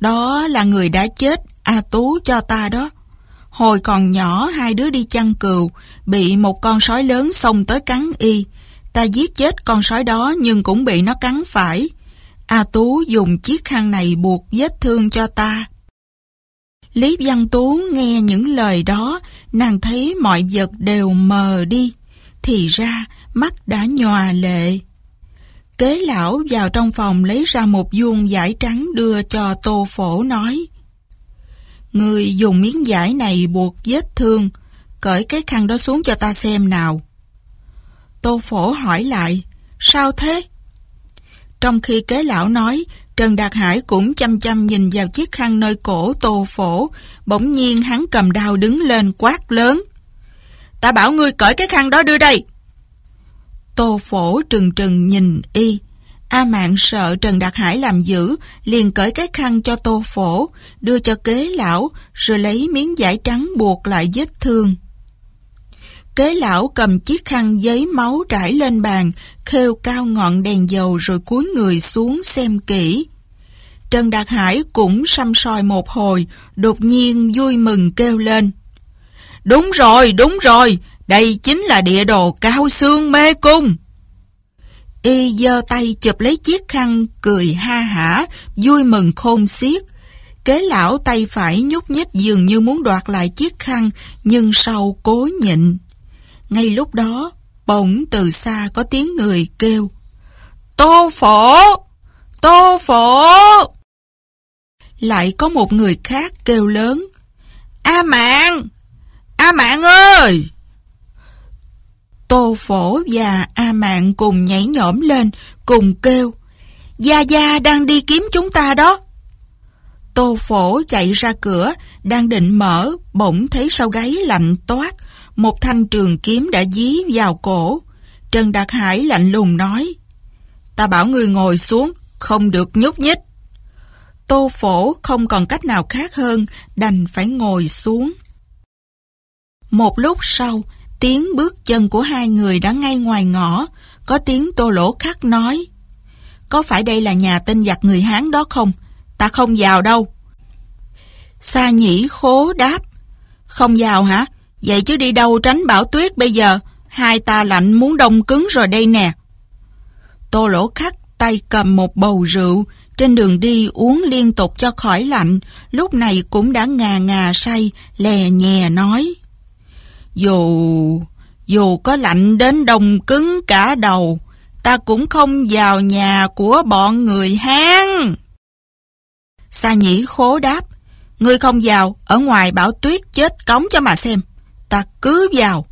A: Đó là người đã chết, A Tú cho ta đó. Hồi còn nhỏ hai đứa đi chăn cừu, bị một con sói lớn xông tới cắn y. Ta giết chết con sói đó nhưng cũng bị nó cắn phải. A Tú dùng chiếc khăn này buộc vết thương cho ta. Lý Văn Tú nghe những lời đó, nàng thấy mọi vật đều mờ đi. Thì ra, mắt đã nhòa lệ. Kế lão vào trong phòng lấy ra một vuông giải trắng đưa cho tô phổ nói. Người dùng miếng giải này buộc vết thương, cởi cái khăn đó xuống cho ta xem nào. Tô phổ hỏi lại, sao thế? Trong khi kế lão nói, Trần Đạt Hải cũng chăm chăm nhìn vào chiếc khăn nơi cổ tô phổ, bỗng nhiên hắn cầm đao đứng lên quát lớn. Ta bảo ngươi cởi cái khăn đó đưa đây. Tô phổ trừng trừng nhìn y. A mạng sợ Trần Đạt Hải làm dữ, liền cởi cái khăn cho tô phổ, đưa cho kế lão, rồi lấy miếng vải trắng buộc lại vết thương. Kế lão cầm chiếc khăn giấy máu trải lên bàn, khêu cao ngọn đèn dầu rồi cúi người xuống xem kỹ. Trần Đạt Hải cũng xăm soi một hồi, đột nhiên vui mừng kêu lên. Đúng rồi, đúng rồi, đây chính là địa đồ cao xương mê cung. Y giơ tay chụp lấy chiếc khăn, cười ha hả, vui mừng khôn xiết. Kế lão tay phải nhúc nhích dường như muốn đoạt lại chiếc khăn, nhưng sau cố nhịn. Ngay lúc đó, bỗng từ xa có tiếng người kêu. Tô phổ! Tô phổ! Lại có một người khác kêu lớn. A mạng! A mạng ơi! Tô phổ và A mạng cùng nhảy nhõm lên, cùng kêu. Gia Gia đang đi kiếm chúng ta đó. Tô phổ chạy ra cửa, đang định mở, bỗng thấy sau gáy lạnh toát, một thanh trường kiếm đã dí vào cổ. Trần Đạt Hải lạnh lùng nói, ta bảo người ngồi xuống, không được nhúc nhích. Tô phổ không còn cách nào khác hơn, đành phải ngồi xuống. Một lúc sau, tiếng bước chân của hai người đã ngay ngoài ngõ, có tiếng tô lỗ khắc nói. Có phải đây là nhà tên giặc người Hán đó không? Ta không vào đâu. Sa nhĩ khố đáp. Không vào hả? Vậy chứ đi đâu tránh bão tuyết bây giờ? Hai ta lạnh muốn đông cứng rồi đây nè. Tô lỗ khắc tay cầm một bầu rượu, trên đường đi uống liên tục cho khỏi lạnh, lúc này cũng đã ngà ngà say, lè nhè nói. Dù, dù có lạnh đến đông cứng cả đầu, ta cũng không vào nhà của bọn người Hán. Sa nhĩ khố đáp, ngươi không vào, ở ngoài bảo tuyết chết cống cho mà xem ta cứ vào.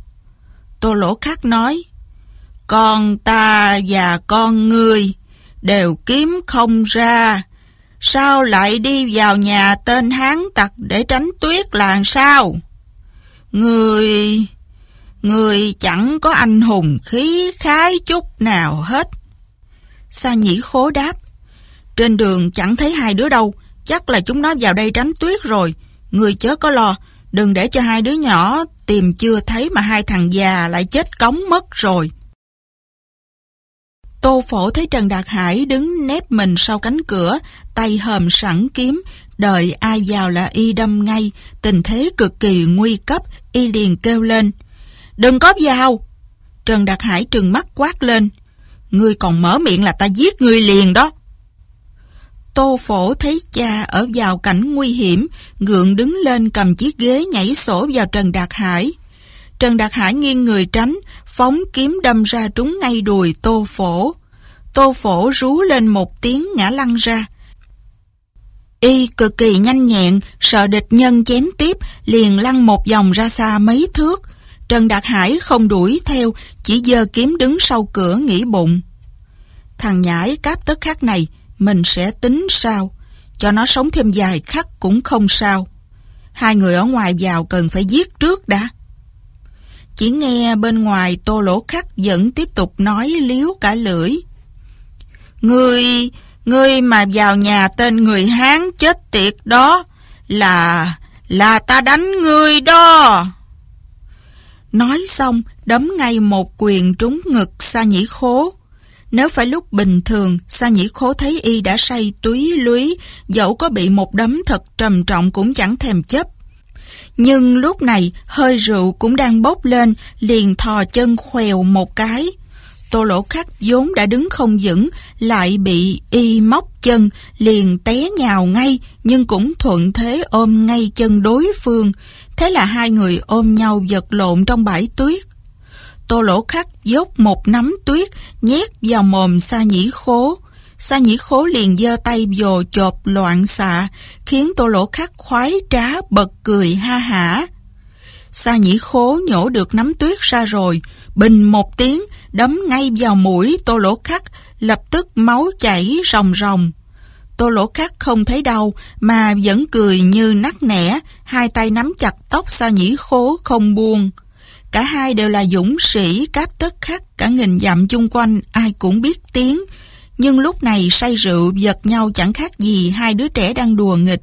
A: Tô lỗ khác nói, con ta và con ngươi đều kiếm không ra. Sao lại đi vào nhà tên hán tặc để tránh tuyết làng sao? Người... Người chẳng có anh hùng khí khái chút nào hết. Sa nhĩ khố đáp. Trên đường chẳng thấy hai đứa đâu. Chắc là chúng nó vào đây tránh tuyết rồi. Người chớ có lo. Đừng để cho hai đứa nhỏ tìm chưa thấy mà hai thằng già lại chết cống mất rồi. Tô phổ thấy Trần Đạt Hải đứng nép mình sau cánh cửa, tay hờm sẵn kiếm, đợi ai vào là y đâm ngay, tình thế cực kỳ nguy cấp, y liền kêu lên. Đừng có vào! Trần Đạt Hải trừng mắt quát lên. Ngươi còn mở miệng là ta giết ngươi liền đó. Tô phổ thấy cha ở vào cảnh nguy hiểm, gượng đứng lên cầm chiếc ghế nhảy sổ vào Trần Đạt Hải. Trần Đạt Hải nghiêng người tránh, phóng kiếm đâm ra trúng ngay đùi tô phổ. Tô phổ rú lên một tiếng ngã lăn ra. Y cực kỳ nhanh nhẹn, sợ địch nhân chém tiếp, liền lăn một vòng ra xa mấy thước. Trần Đạt Hải không đuổi theo, chỉ dơ kiếm đứng sau cửa nghĩ bụng. Thằng nhãi cáp tất khắc này, mình sẽ tính sao? Cho nó sống thêm vài khắc cũng không sao. Hai người ở ngoài vào cần phải giết trước đã. Chỉ nghe bên ngoài tô lỗ khắc vẫn tiếp tục nói liếu cả lưỡi. Người, Ngươi mà vào nhà tên người Hán chết tiệt đó là... là ta đánh ngươi đó. Nói xong, đấm ngay một quyền trúng ngực Sa Nhĩ Khố. Nếu phải lúc bình thường, Sa Nhĩ Khố thấy y đã say túy lúy, dẫu có bị một đấm thật trầm trọng cũng chẳng thèm chấp. Nhưng lúc này, hơi rượu cũng đang bốc lên, liền thò chân khèo một cái. Tô lỗ khắc vốn đã đứng không vững, lại bị y móc chân, liền té nhào ngay, nhưng cũng thuận thế ôm ngay chân đối phương. Thế là hai người ôm nhau giật lộn trong bãi tuyết. Tô lỗ khắc dốc một nắm tuyết, nhét vào mồm sa nhĩ khố. Sa nhĩ khố liền giơ tay vồ chộp loạn xạ, khiến tô lỗ khắc khoái trá bật cười ha hả. Sa nhĩ khố nhổ được nắm tuyết ra rồi, bình một tiếng, đấm ngay vào mũi tô lỗ khắc, lập tức máu chảy ròng ròng. Tô lỗ khắc không thấy đau mà vẫn cười như nắc nẻ, hai tay nắm chặt tóc sa nhĩ khố không buông. Cả hai đều là dũng sĩ cáp tất khắc cả nghìn dặm chung quanh ai cũng biết tiếng. Nhưng lúc này say rượu giật nhau chẳng khác gì hai đứa trẻ đang đùa nghịch.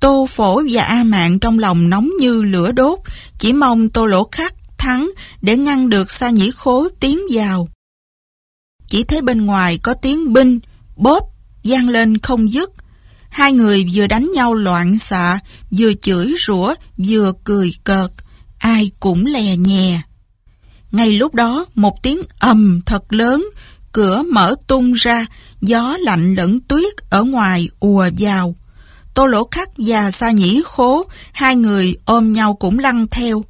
A: Tô phổ và A mạng trong lòng nóng như lửa đốt, chỉ mong tô lỗ khắc thắng để ngăn được sa nhĩ khố tiến vào. Chỉ thấy bên ngoài có tiếng binh, bóp, gian lên không dứt. Hai người vừa đánh nhau loạn xạ, vừa chửi rủa, vừa cười cợt ai cũng lè nhè. Ngay lúc đó, một tiếng ầm thật lớn, cửa mở tung ra, gió lạnh lẫn tuyết ở ngoài ùa vào. Tô lỗ khắc và sa nhĩ khố, hai người ôm nhau cũng lăn theo.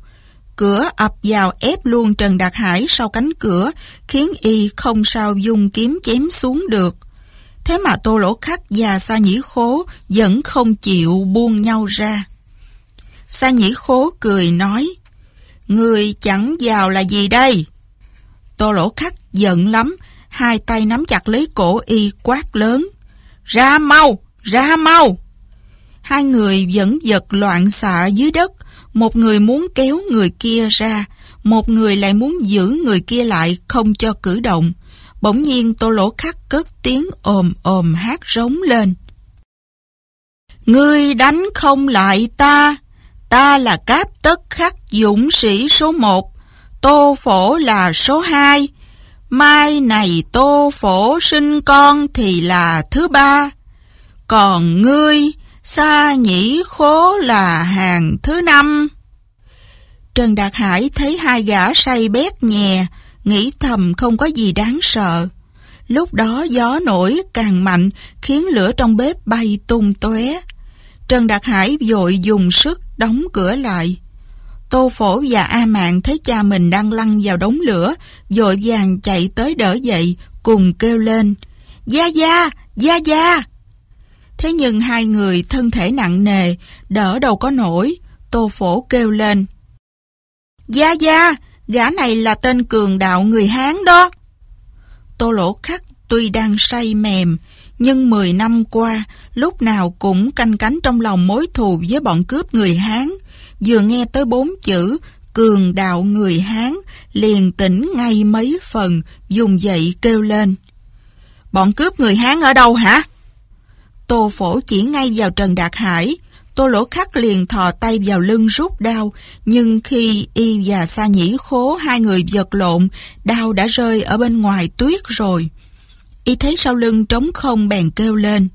A: Cửa ập vào ép luôn Trần Đạt Hải sau cánh cửa, khiến y không sao dùng kiếm chém xuống được. Thế mà tô lỗ khắc và sa nhĩ khố vẫn không chịu buông nhau ra. Sa nhĩ khố cười nói, Người chẳng vào là gì đây? Tô lỗ khắc giận lắm, hai tay nắm chặt lấy cổ y quát lớn. Ra mau, ra mau! Hai người vẫn giật loạn xạ dưới đất, một người muốn kéo người kia ra, một người lại muốn giữ người kia lại không cho cử động. Bỗng nhiên tô lỗ khắc cất tiếng ồm ồm hát rống lên. Ngươi đánh không lại ta, Ta là cáp tất khắc dũng sĩ số 1, Tô Phổ là số 2. Mai này Tô Phổ sinh con thì là thứ ba. Còn ngươi, Sa Nhĩ Khố là hàng thứ năm. Trần Đạt Hải thấy hai gã say bét nhè, nghĩ thầm không có gì đáng sợ. Lúc đó gió nổi càng mạnh, khiến lửa trong bếp bay tung tóe. Trần Đạt Hải vội dùng sức đóng cửa lại. Tô Phổ và A Mạn thấy cha mình đang lăn vào đống lửa, vội vàng chạy tới đỡ dậy, cùng kêu lên. Gia Gia! Gia Gia! Thế nhưng hai người thân thể nặng nề, đỡ đâu có nổi. Tô Phổ kêu lên. Gia Gia! Gã này là tên cường đạo người Hán đó. Tô Lỗ Khắc tuy đang say mềm, nhưng 10 năm qua, lúc nào cũng canh cánh trong lòng mối thù với bọn cướp người Hán. Vừa nghe tới bốn chữ cường đạo người Hán, liền tỉnh ngay mấy phần, dùng dậy kêu lên. Bọn cướp người Hán ở đâu hả? Tô phổ chỉ ngay vào Trần Đạt Hải, Tô lỗ khắc liền thò tay vào lưng rút đao, nhưng khi y và sa nhĩ khố hai người giật lộn, đao đã rơi ở bên ngoài tuyết rồi. Y thấy sau lưng trống không bèn kêu lên.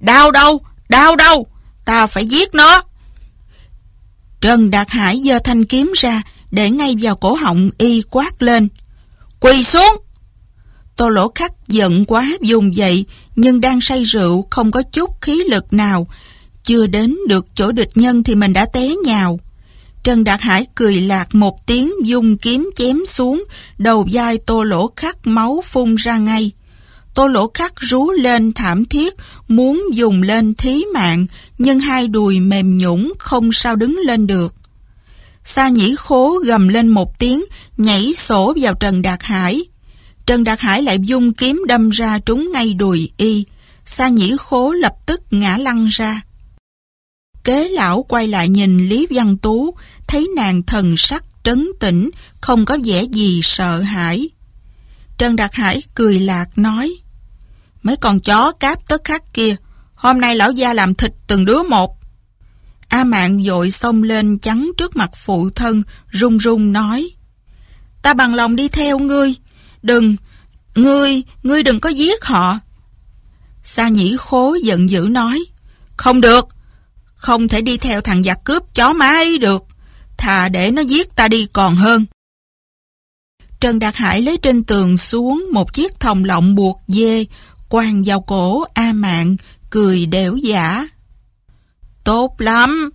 A: Đau đâu? Đau đâu? Ta phải giết nó. Trần Đạt Hải giơ thanh kiếm ra, để ngay vào cổ họng y quát lên. Quỳ xuống! Tô lỗ khắc giận quá dùng dậy, nhưng đang say rượu, không có chút khí lực nào. Chưa đến được chỗ địch nhân thì mình đã té nhào. Trần Đạt Hải cười lạc một tiếng dùng kiếm chém xuống, đầu dai tô lỗ khắc máu phun ra ngay. Tô lỗ khắc rú lên thảm thiết, muốn dùng lên thí mạng, nhưng hai đùi mềm nhũng không sao đứng lên được. Sa nhĩ khố gầm lên một tiếng, nhảy sổ vào Trần Đạt Hải. Trần Đạt Hải lại dung kiếm đâm ra trúng ngay đùi y. Sa nhĩ khố lập tức ngã lăn ra. Kế lão quay lại nhìn Lý Văn Tú, thấy nàng thần sắc trấn tĩnh, không có vẻ gì sợ hãi. Trần Đạt Hải cười lạc nói, Mấy con chó cáp tất khắc kia, hôm nay lão gia làm thịt từng đứa một. A Mạng dội xông lên chắn trước mặt phụ thân, run run nói. Ta bằng lòng đi theo ngươi. Đừng, ngươi, ngươi đừng có giết họ. Sa nhĩ khố giận dữ nói. Không được, không thể đi theo thằng giặc cướp chó má ấy được. Thà để nó giết ta đi còn hơn. Trần Đạt Hải lấy trên tường xuống một chiếc thòng lọng buộc dê, quàng vào cổ A Mạng, cười đẻo giả. Tốt lắm,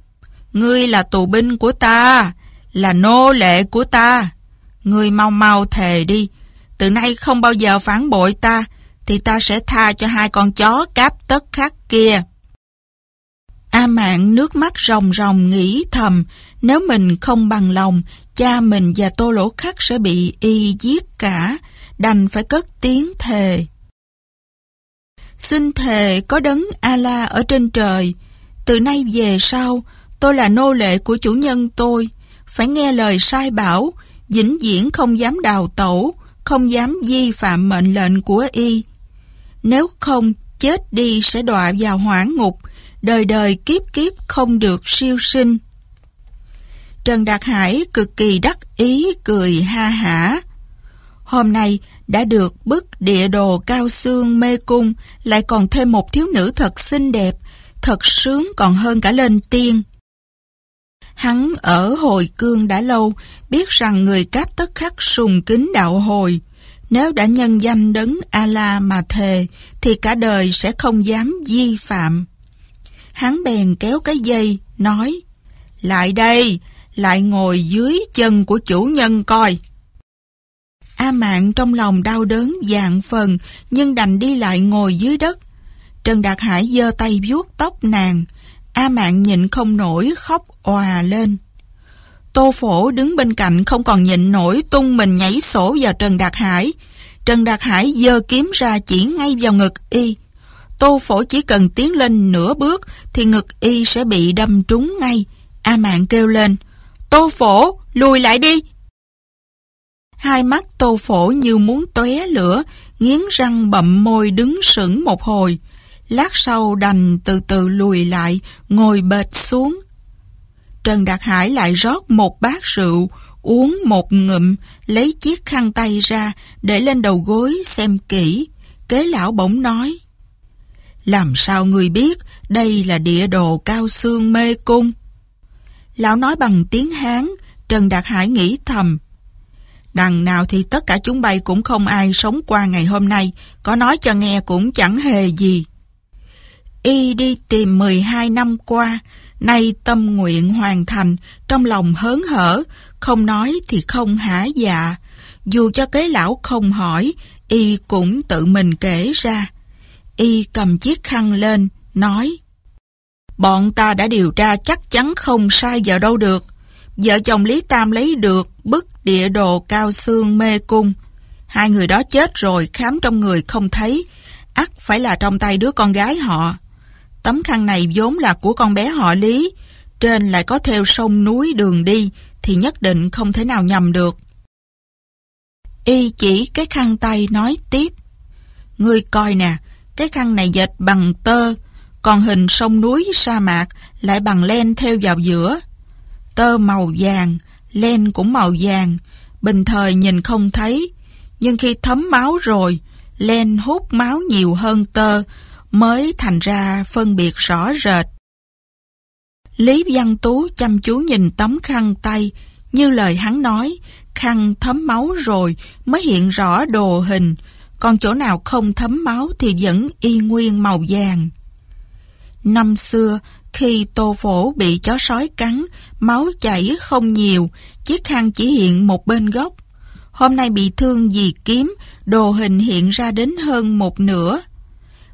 A: ngươi là tù binh của ta, là nô lệ của ta. Ngươi mau mau thề đi, từ nay không bao giờ phản bội ta, thì ta sẽ tha cho hai con chó cáp tất khác kia. A mạng nước mắt ròng ròng nghĩ thầm, nếu mình không bằng lòng, cha mình và tô lỗ khắc sẽ bị y giết cả, đành phải cất tiếng thề. Xin thề có đấng A-la ở trên trời, từ nay về sau, tôi là nô lệ của chủ nhân tôi, phải nghe lời sai bảo, vĩnh viễn không dám đào tẩu, không dám vi phạm mệnh lệnh của y. Nếu không, chết đi sẽ đọa vào hỏa ngục, đời đời kiếp kiếp không được siêu sinh. Trần Đạt Hải cực kỳ đắc ý cười ha hả. Hôm nay đã được bức địa đồ cao xương mê cung, lại còn thêm một thiếu nữ thật xinh đẹp, thật sướng còn hơn cả lên tiên. Hắn ở hồi cương đã lâu, biết rằng người cáp tất khắc sùng kính đạo hồi. Nếu đã nhân danh đấng A-la mà thề, thì cả đời sẽ không dám vi phạm. Hắn bèn kéo cái dây, nói, Lại đây, lại ngồi dưới chân của chủ nhân coi. A mạng trong lòng đau đớn dạng phần, nhưng đành đi lại ngồi dưới đất. Trần Đạt Hải giơ tay vuốt tóc nàng. A mạng nhịn không nổi khóc òa lên. Tô Phổ đứng bên cạnh không còn nhịn nổi tung mình nhảy sổ vào Trần Đạt Hải. Trần Đạt Hải giơ kiếm ra chỉ ngay vào ngực y. Tô Phổ chỉ cần tiến lên nửa bước thì ngực y sẽ bị đâm trúng ngay. A mạng kêu lên, Tô Phổ, lùi lại đi. Hai mắt Tô Phổ như muốn tóe lửa, nghiến răng bậm môi đứng sững một hồi. Lát sau đành từ từ lùi lại, ngồi bệt xuống. Trần Đạt Hải lại rót một bát rượu, uống một ngụm, lấy chiếc khăn tay ra, để lên đầu gối xem kỹ. Kế lão bỗng nói, Làm sao người biết đây là địa đồ cao xương mê cung? Lão nói bằng tiếng Hán, Trần Đạt Hải nghĩ thầm. Đằng nào thì tất cả chúng bay cũng không ai sống qua ngày hôm nay, có nói cho nghe cũng chẳng hề gì. Y đi tìm 12 năm qua, nay tâm nguyện hoàn thành, trong lòng hớn hở, không nói thì không hả dạ. Dù cho kế lão không hỏi, Y cũng tự mình kể ra. Y cầm chiếc khăn lên, nói Bọn ta đã điều tra chắc chắn không sai vào đâu được. Vợ chồng Lý Tam lấy được bức địa đồ cao xương mê cung. Hai người đó chết rồi khám trong người không thấy. ắt phải là trong tay đứa con gái họ. Tấm khăn này vốn là của con bé họ Lý. Trên lại có theo sông núi đường đi thì nhất định không thể nào nhầm được. Y chỉ cái khăn tay nói tiếp. Ngươi coi nè, cái khăn này dệt bằng tơ, còn hình sông núi sa mạc lại bằng len theo vào giữa. Tơ màu vàng, len cũng màu vàng, bình thời nhìn không thấy, nhưng khi thấm máu rồi, len hút máu nhiều hơn tơ, mới thành ra phân biệt rõ rệt. Lý Văn Tú chăm chú nhìn tấm khăn tay, như lời hắn nói, khăn thấm máu rồi mới hiện rõ đồ hình, còn chỗ nào không thấm máu thì vẫn y nguyên màu vàng. Năm xưa, khi tô phổ bị chó sói cắn, máu chảy không nhiều, chiếc khăn chỉ hiện một bên góc. Hôm nay bị thương vì kiếm, đồ hình hiện ra đến hơn một nửa.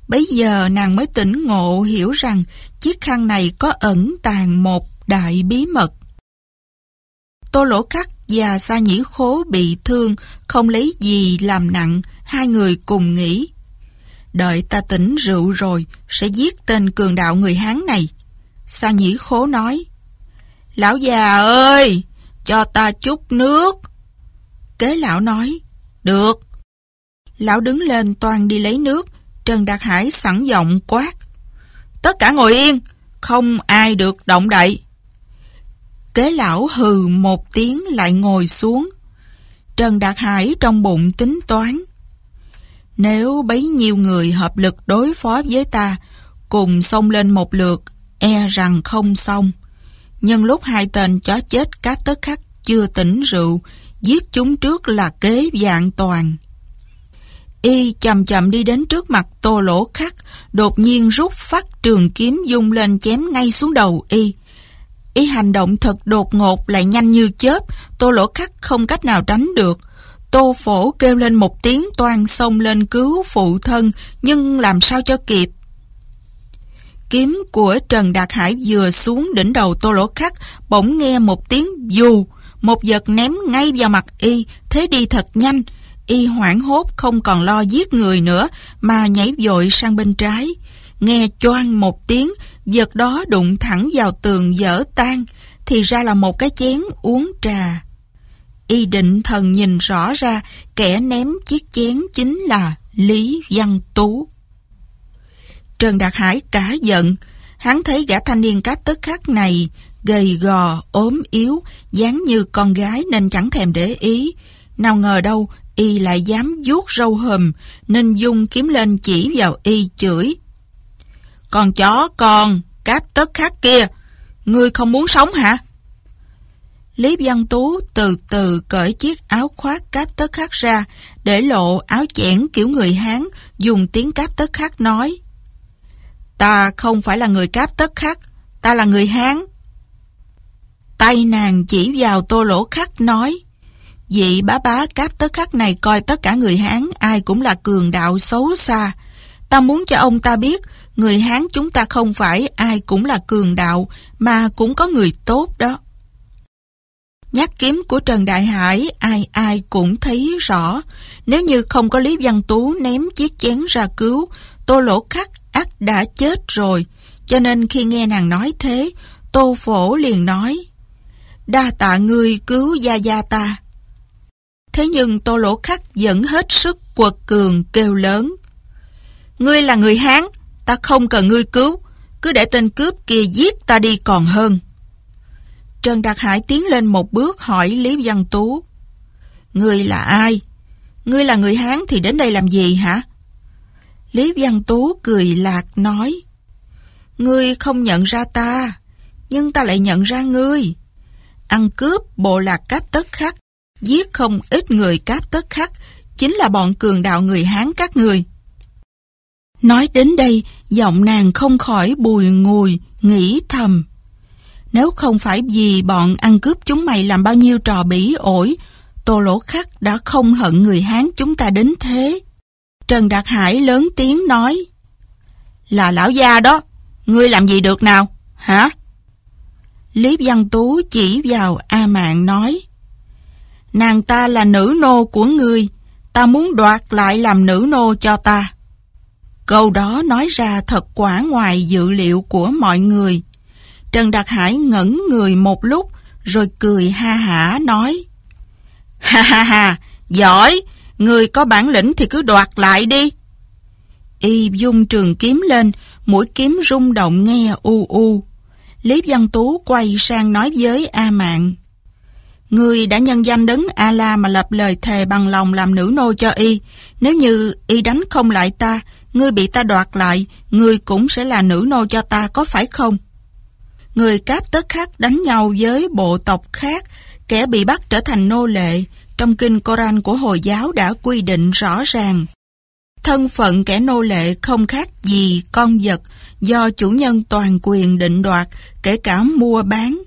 A: Bây giờ nàng mới tỉnh ngộ hiểu rằng chiếc khăn này có ẩn tàng một đại bí mật. Tô lỗ khắc và sa nhĩ khố bị thương, không lấy gì làm nặng, hai người cùng nghĩ. Đợi ta tỉnh rượu rồi, sẽ giết tên cường đạo người Hán này. Sa nhĩ khố nói, Lão già ơi, cho ta chút nước. Kế lão nói, được. Lão đứng lên toàn đi lấy nước, Trần Đạt Hải sẵn giọng quát. Tất cả ngồi yên, không ai được động đậy. Kế lão hừ một tiếng lại ngồi xuống. Trần Đạt Hải trong bụng tính toán. Nếu bấy nhiêu người hợp lực đối phó với ta, cùng xông lên một lượt, e rằng không xong. Nhưng lúc hai tên chó chết cáp tất khắc chưa tỉnh rượu, giết chúng trước là kế dạng toàn. Y chậm chậm đi đến trước mặt tô lỗ khắc, đột nhiên rút phát trường kiếm dung lên chém ngay xuống đầu Y. Y hành động thật đột ngột lại nhanh như chớp, tô lỗ khắc không cách nào tránh được. Tô phổ kêu lên một tiếng toan xông lên cứu phụ thân, nhưng làm sao cho kịp. Kiếm của Trần Đạt Hải vừa xuống đỉnh đầu tô lỗ khắc, bỗng nghe một tiếng dù, một vật ném ngay vào mặt y, thế đi thật nhanh. Y hoảng hốt không còn lo giết người nữa, mà nhảy vội sang bên trái. Nghe choang một tiếng, vật đó đụng thẳng vào tường dở tan, thì ra là một cái chén uống trà. Y định thần nhìn rõ ra, kẻ ném chiếc chén chính là Lý Văn Tú. Trần Đạt Hải cả giận, hắn thấy gã thanh niên cá tức khắc này gầy gò, ốm yếu, dáng như con gái nên chẳng thèm để ý. Nào ngờ đâu, y lại dám vuốt râu hùm, nên dung kiếm lên chỉ vào y chửi. Con chó con, cáp tất khác kia, ngươi không muốn sống hả? Lý Văn Tú từ từ cởi chiếc áo khoác cáp tất khác ra, để lộ áo chẽn kiểu người Hán, dùng tiếng cáp tất khác nói. Ta không phải là người cáp tất khác, ta là người Hán. Tay nàng chỉ vào tô lỗ khắc nói, Vị bá bá cáp tất khắc này coi tất cả người Hán ai cũng là cường đạo xấu xa. Ta muốn cho ông ta biết, người Hán chúng ta không phải ai cũng là cường đạo, mà cũng có người tốt đó. Nhát kiếm của Trần Đại Hải ai ai cũng thấy rõ. Nếu như không có Lý Văn Tú ném chiếc chén ra cứu, tô lỗ khắc ắt đã chết rồi. Cho nên khi nghe nàng nói thế, tô phổ liền nói, đa tạ ngươi cứu gia gia ta. Thế nhưng tô lỗ khắc vẫn hết sức quật cường kêu lớn. Ngươi là người Hán, ta không cần ngươi cứu, cứ để tên cướp kia giết ta đi còn hơn. Trần Đạt Hải tiến lên một bước hỏi Lý Văn Tú. Ngươi là ai? Ngươi là người Hán thì đến đây làm gì hả? Lý Văn Tú cười lạc nói. Ngươi không nhận ra ta, nhưng ta lại nhận ra ngươi. Ăn cướp bộ lạc cáp tất khắc, giết không ít người cáp tất khắc, chính là bọn cường đạo người Hán các người. Nói đến đây, giọng nàng không khỏi bùi ngùi, nghĩ thầm. Nếu không phải vì bọn ăn cướp chúng mày làm bao nhiêu trò bỉ ổi, Tô Lỗ Khắc đã không hận người Hán chúng ta đến thế. Trần Đạt Hải lớn tiếng nói, Là lão gia đó, ngươi làm gì được nào, hả? Lý Văn Tú chỉ vào A Mạng nói, Nàng ta là nữ nô của ngươi, ta muốn đoạt lại làm nữ nô cho ta. Câu đó nói ra thật quả ngoài dự liệu của mọi người. Trần Đạt Hải ngẩn người một lúc, rồi cười ha hả nói. Ha ha ha, giỏi, người có bản lĩnh thì cứ đoạt lại đi. Y dung trường kiếm lên, mũi kiếm rung động nghe u u. Lý Văn Tú quay sang nói với A Mạng. Người đã nhân danh đấng A-la mà lập lời thề bằng lòng làm nữ nô cho Y. Nếu như Y đánh không lại ta, ngươi bị ta đoạt lại, ngươi cũng sẽ là nữ nô cho ta, có phải không? Người cáp tất khắc đánh nhau với bộ tộc khác, kẻ bị bắt trở thành nô lệ. Trong kinh Koran của Hồi giáo đã quy định rõ ràng. Thân phận kẻ nô lệ không khác gì con vật do chủ nhân toàn quyền định đoạt, kể cả mua bán.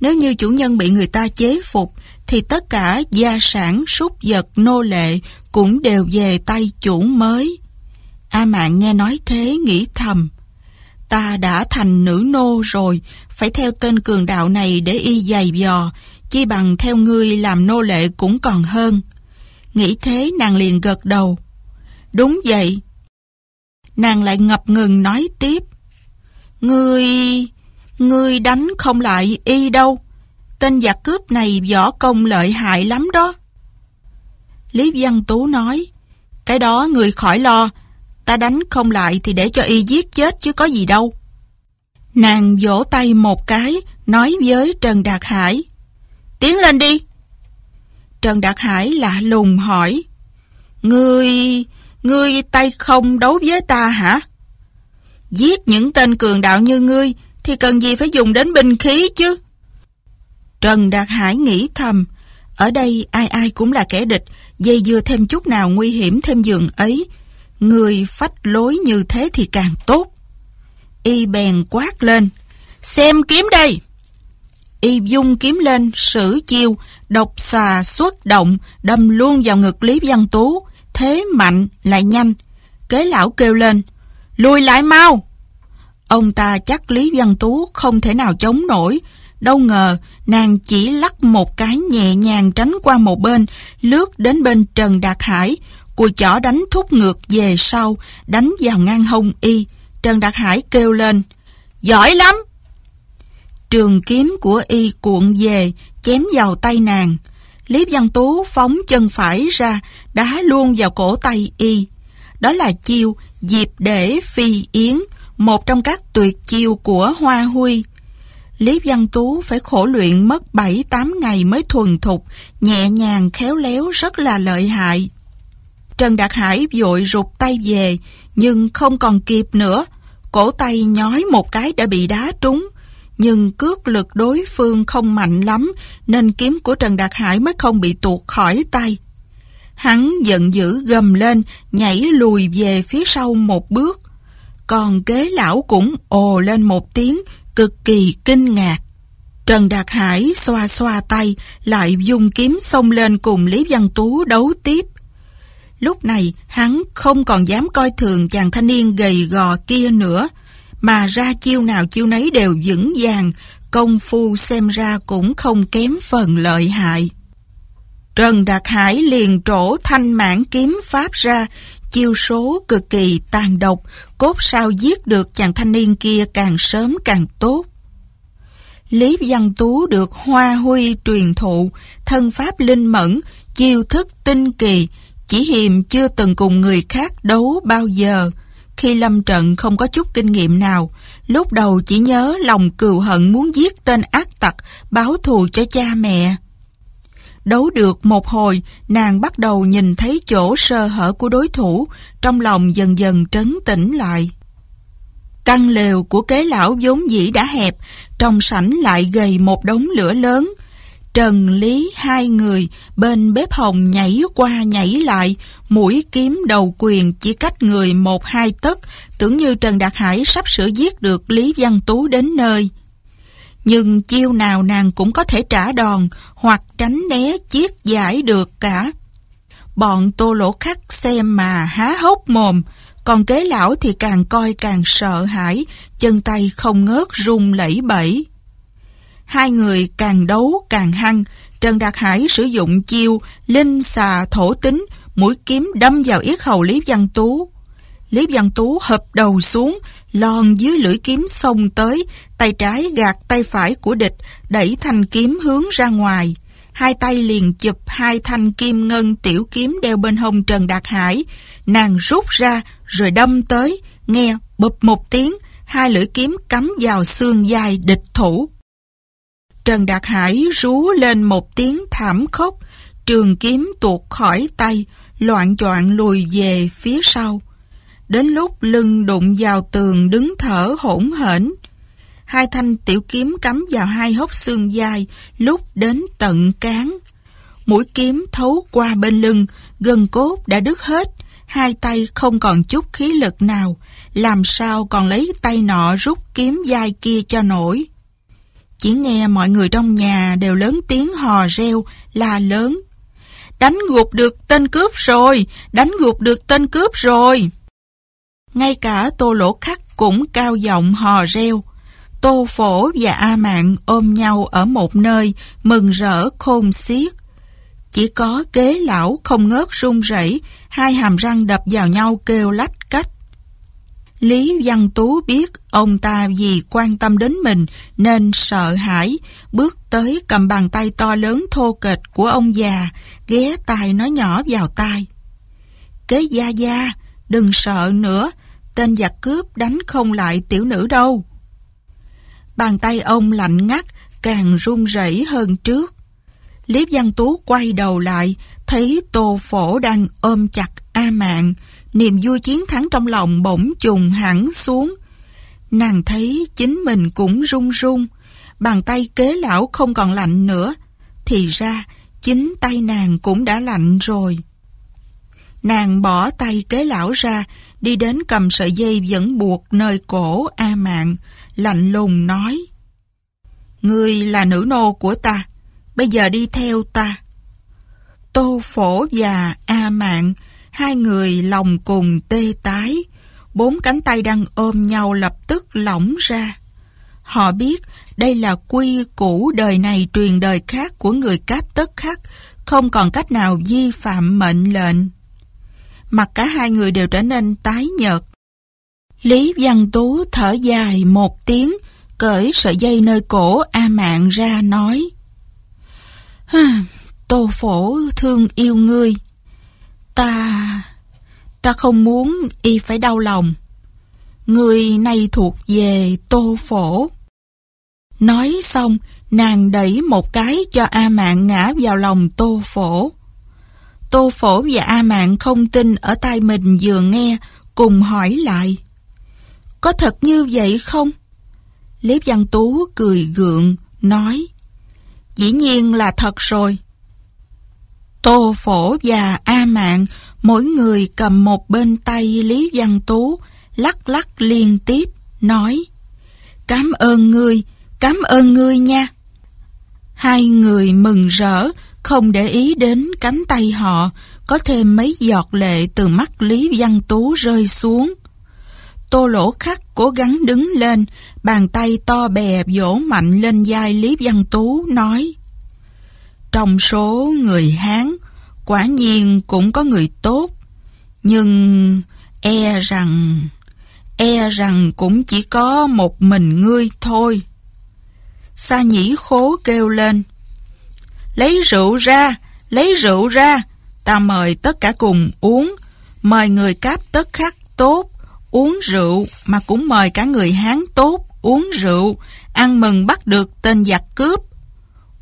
A: Nếu như chủ nhân bị người ta chế phục, thì tất cả gia sản, súc vật, nô lệ cũng đều về tay chủ mới. A mạng nghe nói thế nghĩ thầm. Ta đã thành nữ nô rồi, phải theo tên cường đạo này để y dày dò, chi bằng theo ngươi làm nô lệ cũng còn hơn. Nghĩ thế nàng liền gật đầu. Đúng vậy. Nàng lại ngập ngừng nói tiếp. Ngươi ngươi đánh không lại y đâu. Tên giặc cướp này võ công lợi hại lắm đó. Lý Văn Tú nói, cái đó người khỏi lo, ta đánh không lại thì để cho y giết chết chứ có gì đâu. Nàng vỗ tay một cái, nói với Trần Đạt Hải. Tiến lên đi. Trần Đạt Hải lạ lùng hỏi. Ngươi, ngươi tay không đấu với ta hả? Giết những tên cường đạo như ngươi thì cần gì phải dùng đến binh khí chứ? Trần Đạt Hải nghĩ thầm, ở đây ai ai cũng là kẻ địch, dây dưa thêm chút nào nguy hiểm thêm giường ấy. Người phách lối như thế thì càng tốt. Y bèn quát lên, xem kiếm đây! Y dung kiếm lên, sử chiêu, độc xà xuất động, đâm luôn vào ngực Lý Văn Tú, thế mạnh lại nhanh. Kế lão kêu lên, lùi lại mau! Ông ta chắc Lý Văn Tú không thể nào chống nổi, đâu ngờ nàng chỉ lắc một cái nhẹ nhàng tránh qua một bên, lướt đến bên Trần Đạt Hải, cùi chỏ đánh thúc ngược về sau, đánh vào ngang hông y. Trần Đạt Hải kêu lên, giỏi lắm! Trường kiếm của y cuộn về, chém vào tay nàng. Lý Văn Tú phóng chân phải ra, đá luôn vào cổ tay y. Đó là chiêu dịp để phi yến, một trong các tuyệt chiêu của Hoa Huy. Lý Văn Tú phải khổ luyện mất 7-8 ngày mới thuần thục, nhẹ nhàng khéo léo rất là lợi hại. Trần Đạt Hải vội rụt tay về, nhưng không còn kịp nữa. Cổ tay nhói một cái đã bị đá trúng, nhưng cước lực đối phương không mạnh lắm nên kiếm của Trần Đạt Hải mới không bị tuột khỏi tay. Hắn giận dữ gầm lên, nhảy lùi về phía sau một bước. Còn kế lão cũng ồ lên một tiếng, cực kỳ kinh ngạc. Trần Đạt Hải xoa xoa tay, lại dùng kiếm xông lên cùng Lý Văn Tú đấu tiếp. Lúc này, hắn không còn dám coi thường chàng thanh niên gầy gò kia nữa, mà ra chiêu nào chiêu nấy đều vững vàng, công phu xem ra cũng không kém phần lợi hại. Trần Đạt Hải liền trổ thanh mãn kiếm pháp ra, chiêu số cực kỳ tàn độc, cốt sao giết được chàng thanh niên kia càng sớm càng tốt. Lý Văn Tú được Hoa Huy truyền thụ, thân pháp linh mẫn, chiêu thức tinh kỳ, chỉ hiềm chưa từng cùng người khác đấu bao giờ. Khi lâm trận không có chút kinh nghiệm nào, lúc đầu chỉ nhớ lòng cừu hận muốn giết tên ác tặc, báo thù cho cha mẹ. Đấu được một hồi, nàng bắt đầu nhìn thấy chỗ sơ hở của đối thủ, trong lòng dần dần trấn tĩnh lại. Căn lều của kế lão vốn dĩ đã hẹp, trong sảnh lại gầy một đống lửa lớn. Trần Lý hai người bên bếp hồng nhảy qua nhảy lại, mũi kiếm đầu quyền chỉ cách người một hai tấc, tưởng như Trần Đạt Hải sắp sửa giết được Lý Văn Tú đến nơi. Nhưng chiêu nào nàng cũng có thể trả đòn hoặc tránh né chiết giải được cả. Bọn tô lỗ khắc xem mà há hốc mồm, còn kế lão thì càng coi càng sợ hãi, chân tay không ngớt run lẩy bẩy. Hai người càng đấu càng hăng, Trần Đạt Hải sử dụng chiêu linh xà thổ tính, mũi kiếm đâm vào yết hầu Lý Văn Tú. Lý Văn Tú hợp đầu xuống, lon dưới lưỡi kiếm xông tới, tay trái gạt tay phải của địch, đẩy thanh kiếm hướng ra ngoài. Hai tay liền chụp hai thanh kim ngân tiểu kiếm đeo bên hông Trần Đạt Hải. Nàng rút ra rồi đâm tới, nghe bụp một tiếng, hai lưỡi kiếm cắm vào xương dài địch thủ. Trần Đạt Hải rú lên một tiếng thảm khốc, trường kiếm tuột khỏi tay, loạn choạng lùi về phía sau. Đến lúc lưng đụng vào tường đứng thở hỗn hển. Hai thanh tiểu kiếm cắm vào hai hốc xương dài, lúc đến tận cán. Mũi kiếm thấu qua bên lưng, gần cốt đã đứt hết, hai tay không còn chút khí lực nào, làm sao còn lấy tay nọ rút kiếm dài kia cho nổi. Chỉ nghe mọi người trong nhà đều lớn tiếng hò reo, la lớn. Đánh gục được tên cướp rồi, đánh gục được tên cướp rồi. Ngay cả tô lỗ khắc cũng cao giọng hò reo. Tô phổ và A Mạng ôm nhau ở một nơi, mừng rỡ khôn xiết. Chỉ có kế lão không ngớt run rẩy, hai hàm răng đập vào nhau kêu lách cách. Lý Văn Tú biết ông ta vì quan tâm đến mình nên sợ hãi, bước tới cầm bàn tay to lớn thô kệch của ông già, ghé tai nói nhỏ vào tai. Kế gia gia, Đừng sợ nữa, tên giặc cướp đánh không lại tiểu nữ đâu. Bàn tay ông lạnh ngắt, càng run rẩy hơn trước. liếp Văn Tú quay đầu lại, thấy Tô Phổ đang ôm chặt A Mạng, niềm vui chiến thắng trong lòng bỗng trùng hẳn xuống. Nàng thấy chính mình cũng run run, bàn tay kế lão không còn lạnh nữa, thì ra chính tay nàng cũng đã lạnh rồi. Nàng bỏ tay kế lão ra, đi đến cầm sợi dây dẫn buộc nơi cổ A Mạng, lạnh lùng nói. Ngươi là nữ nô của ta, bây giờ đi theo ta. Tô Phổ và A Mạng, hai người lòng cùng tê tái, bốn cánh tay đang ôm nhau lập tức lỏng ra. Họ biết đây là quy củ đời này truyền đời khác của người cáp tất khắc, không còn cách nào vi phạm mệnh lệnh. Mặt cả hai người đều trở nên tái nhợt. Lý Văn Tú thở dài một tiếng, cởi sợi dây nơi cổ A Mạng ra nói Tô phổ thương yêu ngươi. Ta... Ta không muốn y phải đau lòng. Ngươi nay thuộc về tô phổ. Nói xong Nàng đẩy một cái cho A Mạng ngã vào lòng tô phổ. Tô phổ và A Mạng không tin ở tai mình vừa nghe Cùng hỏi lại Có thật như vậy không? Lý Văn Tú cười gượng, nói Dĩ nhiên là thật rồi. Tô Phổ và A Mạng mỗi người cầm một bên tay Lý Văn Tú lắc lắc liên tiếp, nói Cảm ơn ngươi, cảm ơn ngươi nha. Hai người mừng rỡ, không để ý đến cánh tay họ, có thêm mấy giọt lệ từ mắt Lý Văn Tú rơi xuống. Tô lỗ khắc cố gắng đứng lên, bàn tay to bè vỗ mạnh lên vai Lý Văn Tú, nói Trong số người Hán, quả nhiên cũng có người tốt, nhưng e rằng, e rằng cũng chỉ có một mình ngươi thôi. Sa nhĩ khố kêu lên, lấy rượu ra, lấy rượu ra, ta mời tất cả cùng uống, mời người cáp tất khắc tốt, uống rượu mà cũng mời cả người Hán tốt uống rượu, ăn mừng bắt được tên giặc cướp.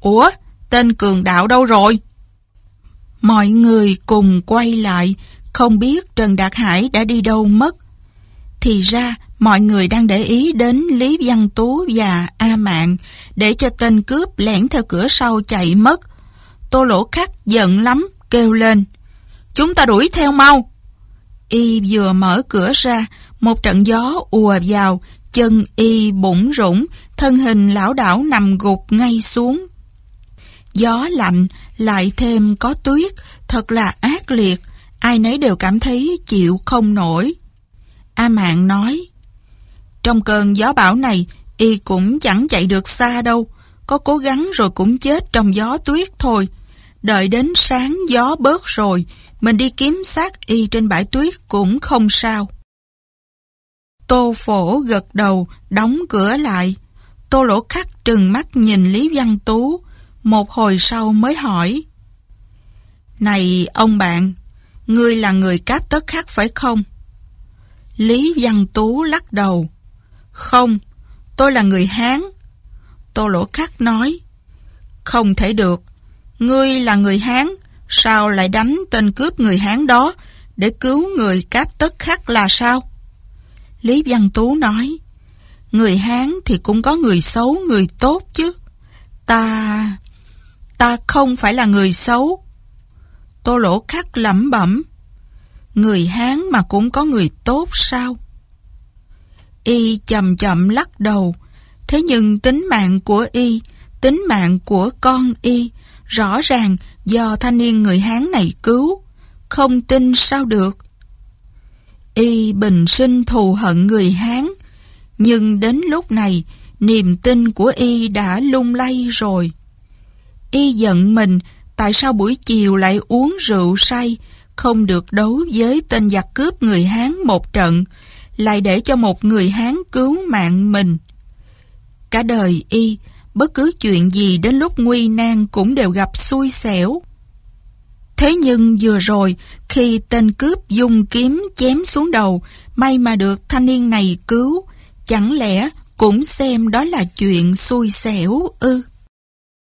A: Ủa, tên cường đạo đâu rồi? Mọi người cùng quay lại, không biết Trần Đạt Hải đã đi đâu mất. Thì ra, mọi người đang để ý đến Lý Văn Tú và A Mạng để cho tên cướp lẻn theo cửa sau chạy mất. Tô Lỗ Khắc giận lắm, kêu lên. Chúng ta đuổi theo mau. Y vừa mở cửa ra, một trận gió ùa vào, chân y bụng rủng, thân hình lão đảo nằm gục ngay xuống. Gió lạnh, lại thêm có tuyết, thật là ác liệt, ai nấy đều cảm thấy chịu không nổi. A Mạng nói, trong cơn gió bão này, y cũng chẳng chạy được xa đâu, có cố gắng rồi cũng chết trong gió tuyết thôi. Đợi đến sáng gió bớt rồi, mình đi kiếm xác y trên bãi tuyết cũng không sao. Tô phổ gật đầu, đóng cửa lại. Tô lỗ khắc trừng mắt nhìn Lý Văn Tú, một hồi sau mới hỏi. Này ông bạn, ngươi là người cáp tất khắc phải không? Lý Văn Tú lắc đầu. Không, tôi là người Hán. Tô lỗ khắc nói. Không thể được, ngươi là người Hán, sao lại đánh tên cướp người Hán đó để cứu người cáp tất khắc là sao? Lý Văn Tú nói, người Hán thì cũng có người xấu, người tốt chứ. Ta... ta không phải là người xấu. Tô lỗ khắc lẩm bẩm. Người Hán mà cũng có người tốt sao? Y chậm chậm lắc đầu. Thế nhưng tính mạng của Y, tính mạng của con Y, rõ ràng do thanh niên người Hán này cứu. Không tin sao được. Y bình sinh thù hận người Hán, nhưng đến lúc này, niềm tin của Y đã lung lay rồi. Y giận mình, tại sao buổi chiều lại uống rượu say, không được đấu với tên giặc cướp người Hán một trận, lại để cho một người Hán cứu mạng mình. Cả đời Y, bất cứ chuyện gì đến lúc nguy nan cũng đều gặp xui xẻo. Thế nhưng vừa rồi, khi tên cướp dùng kiếm chém xuống đầu, may mà được thanh niên này cứu. Chẳng lẽ cũng xem đó là chuyện xui xẻo ư?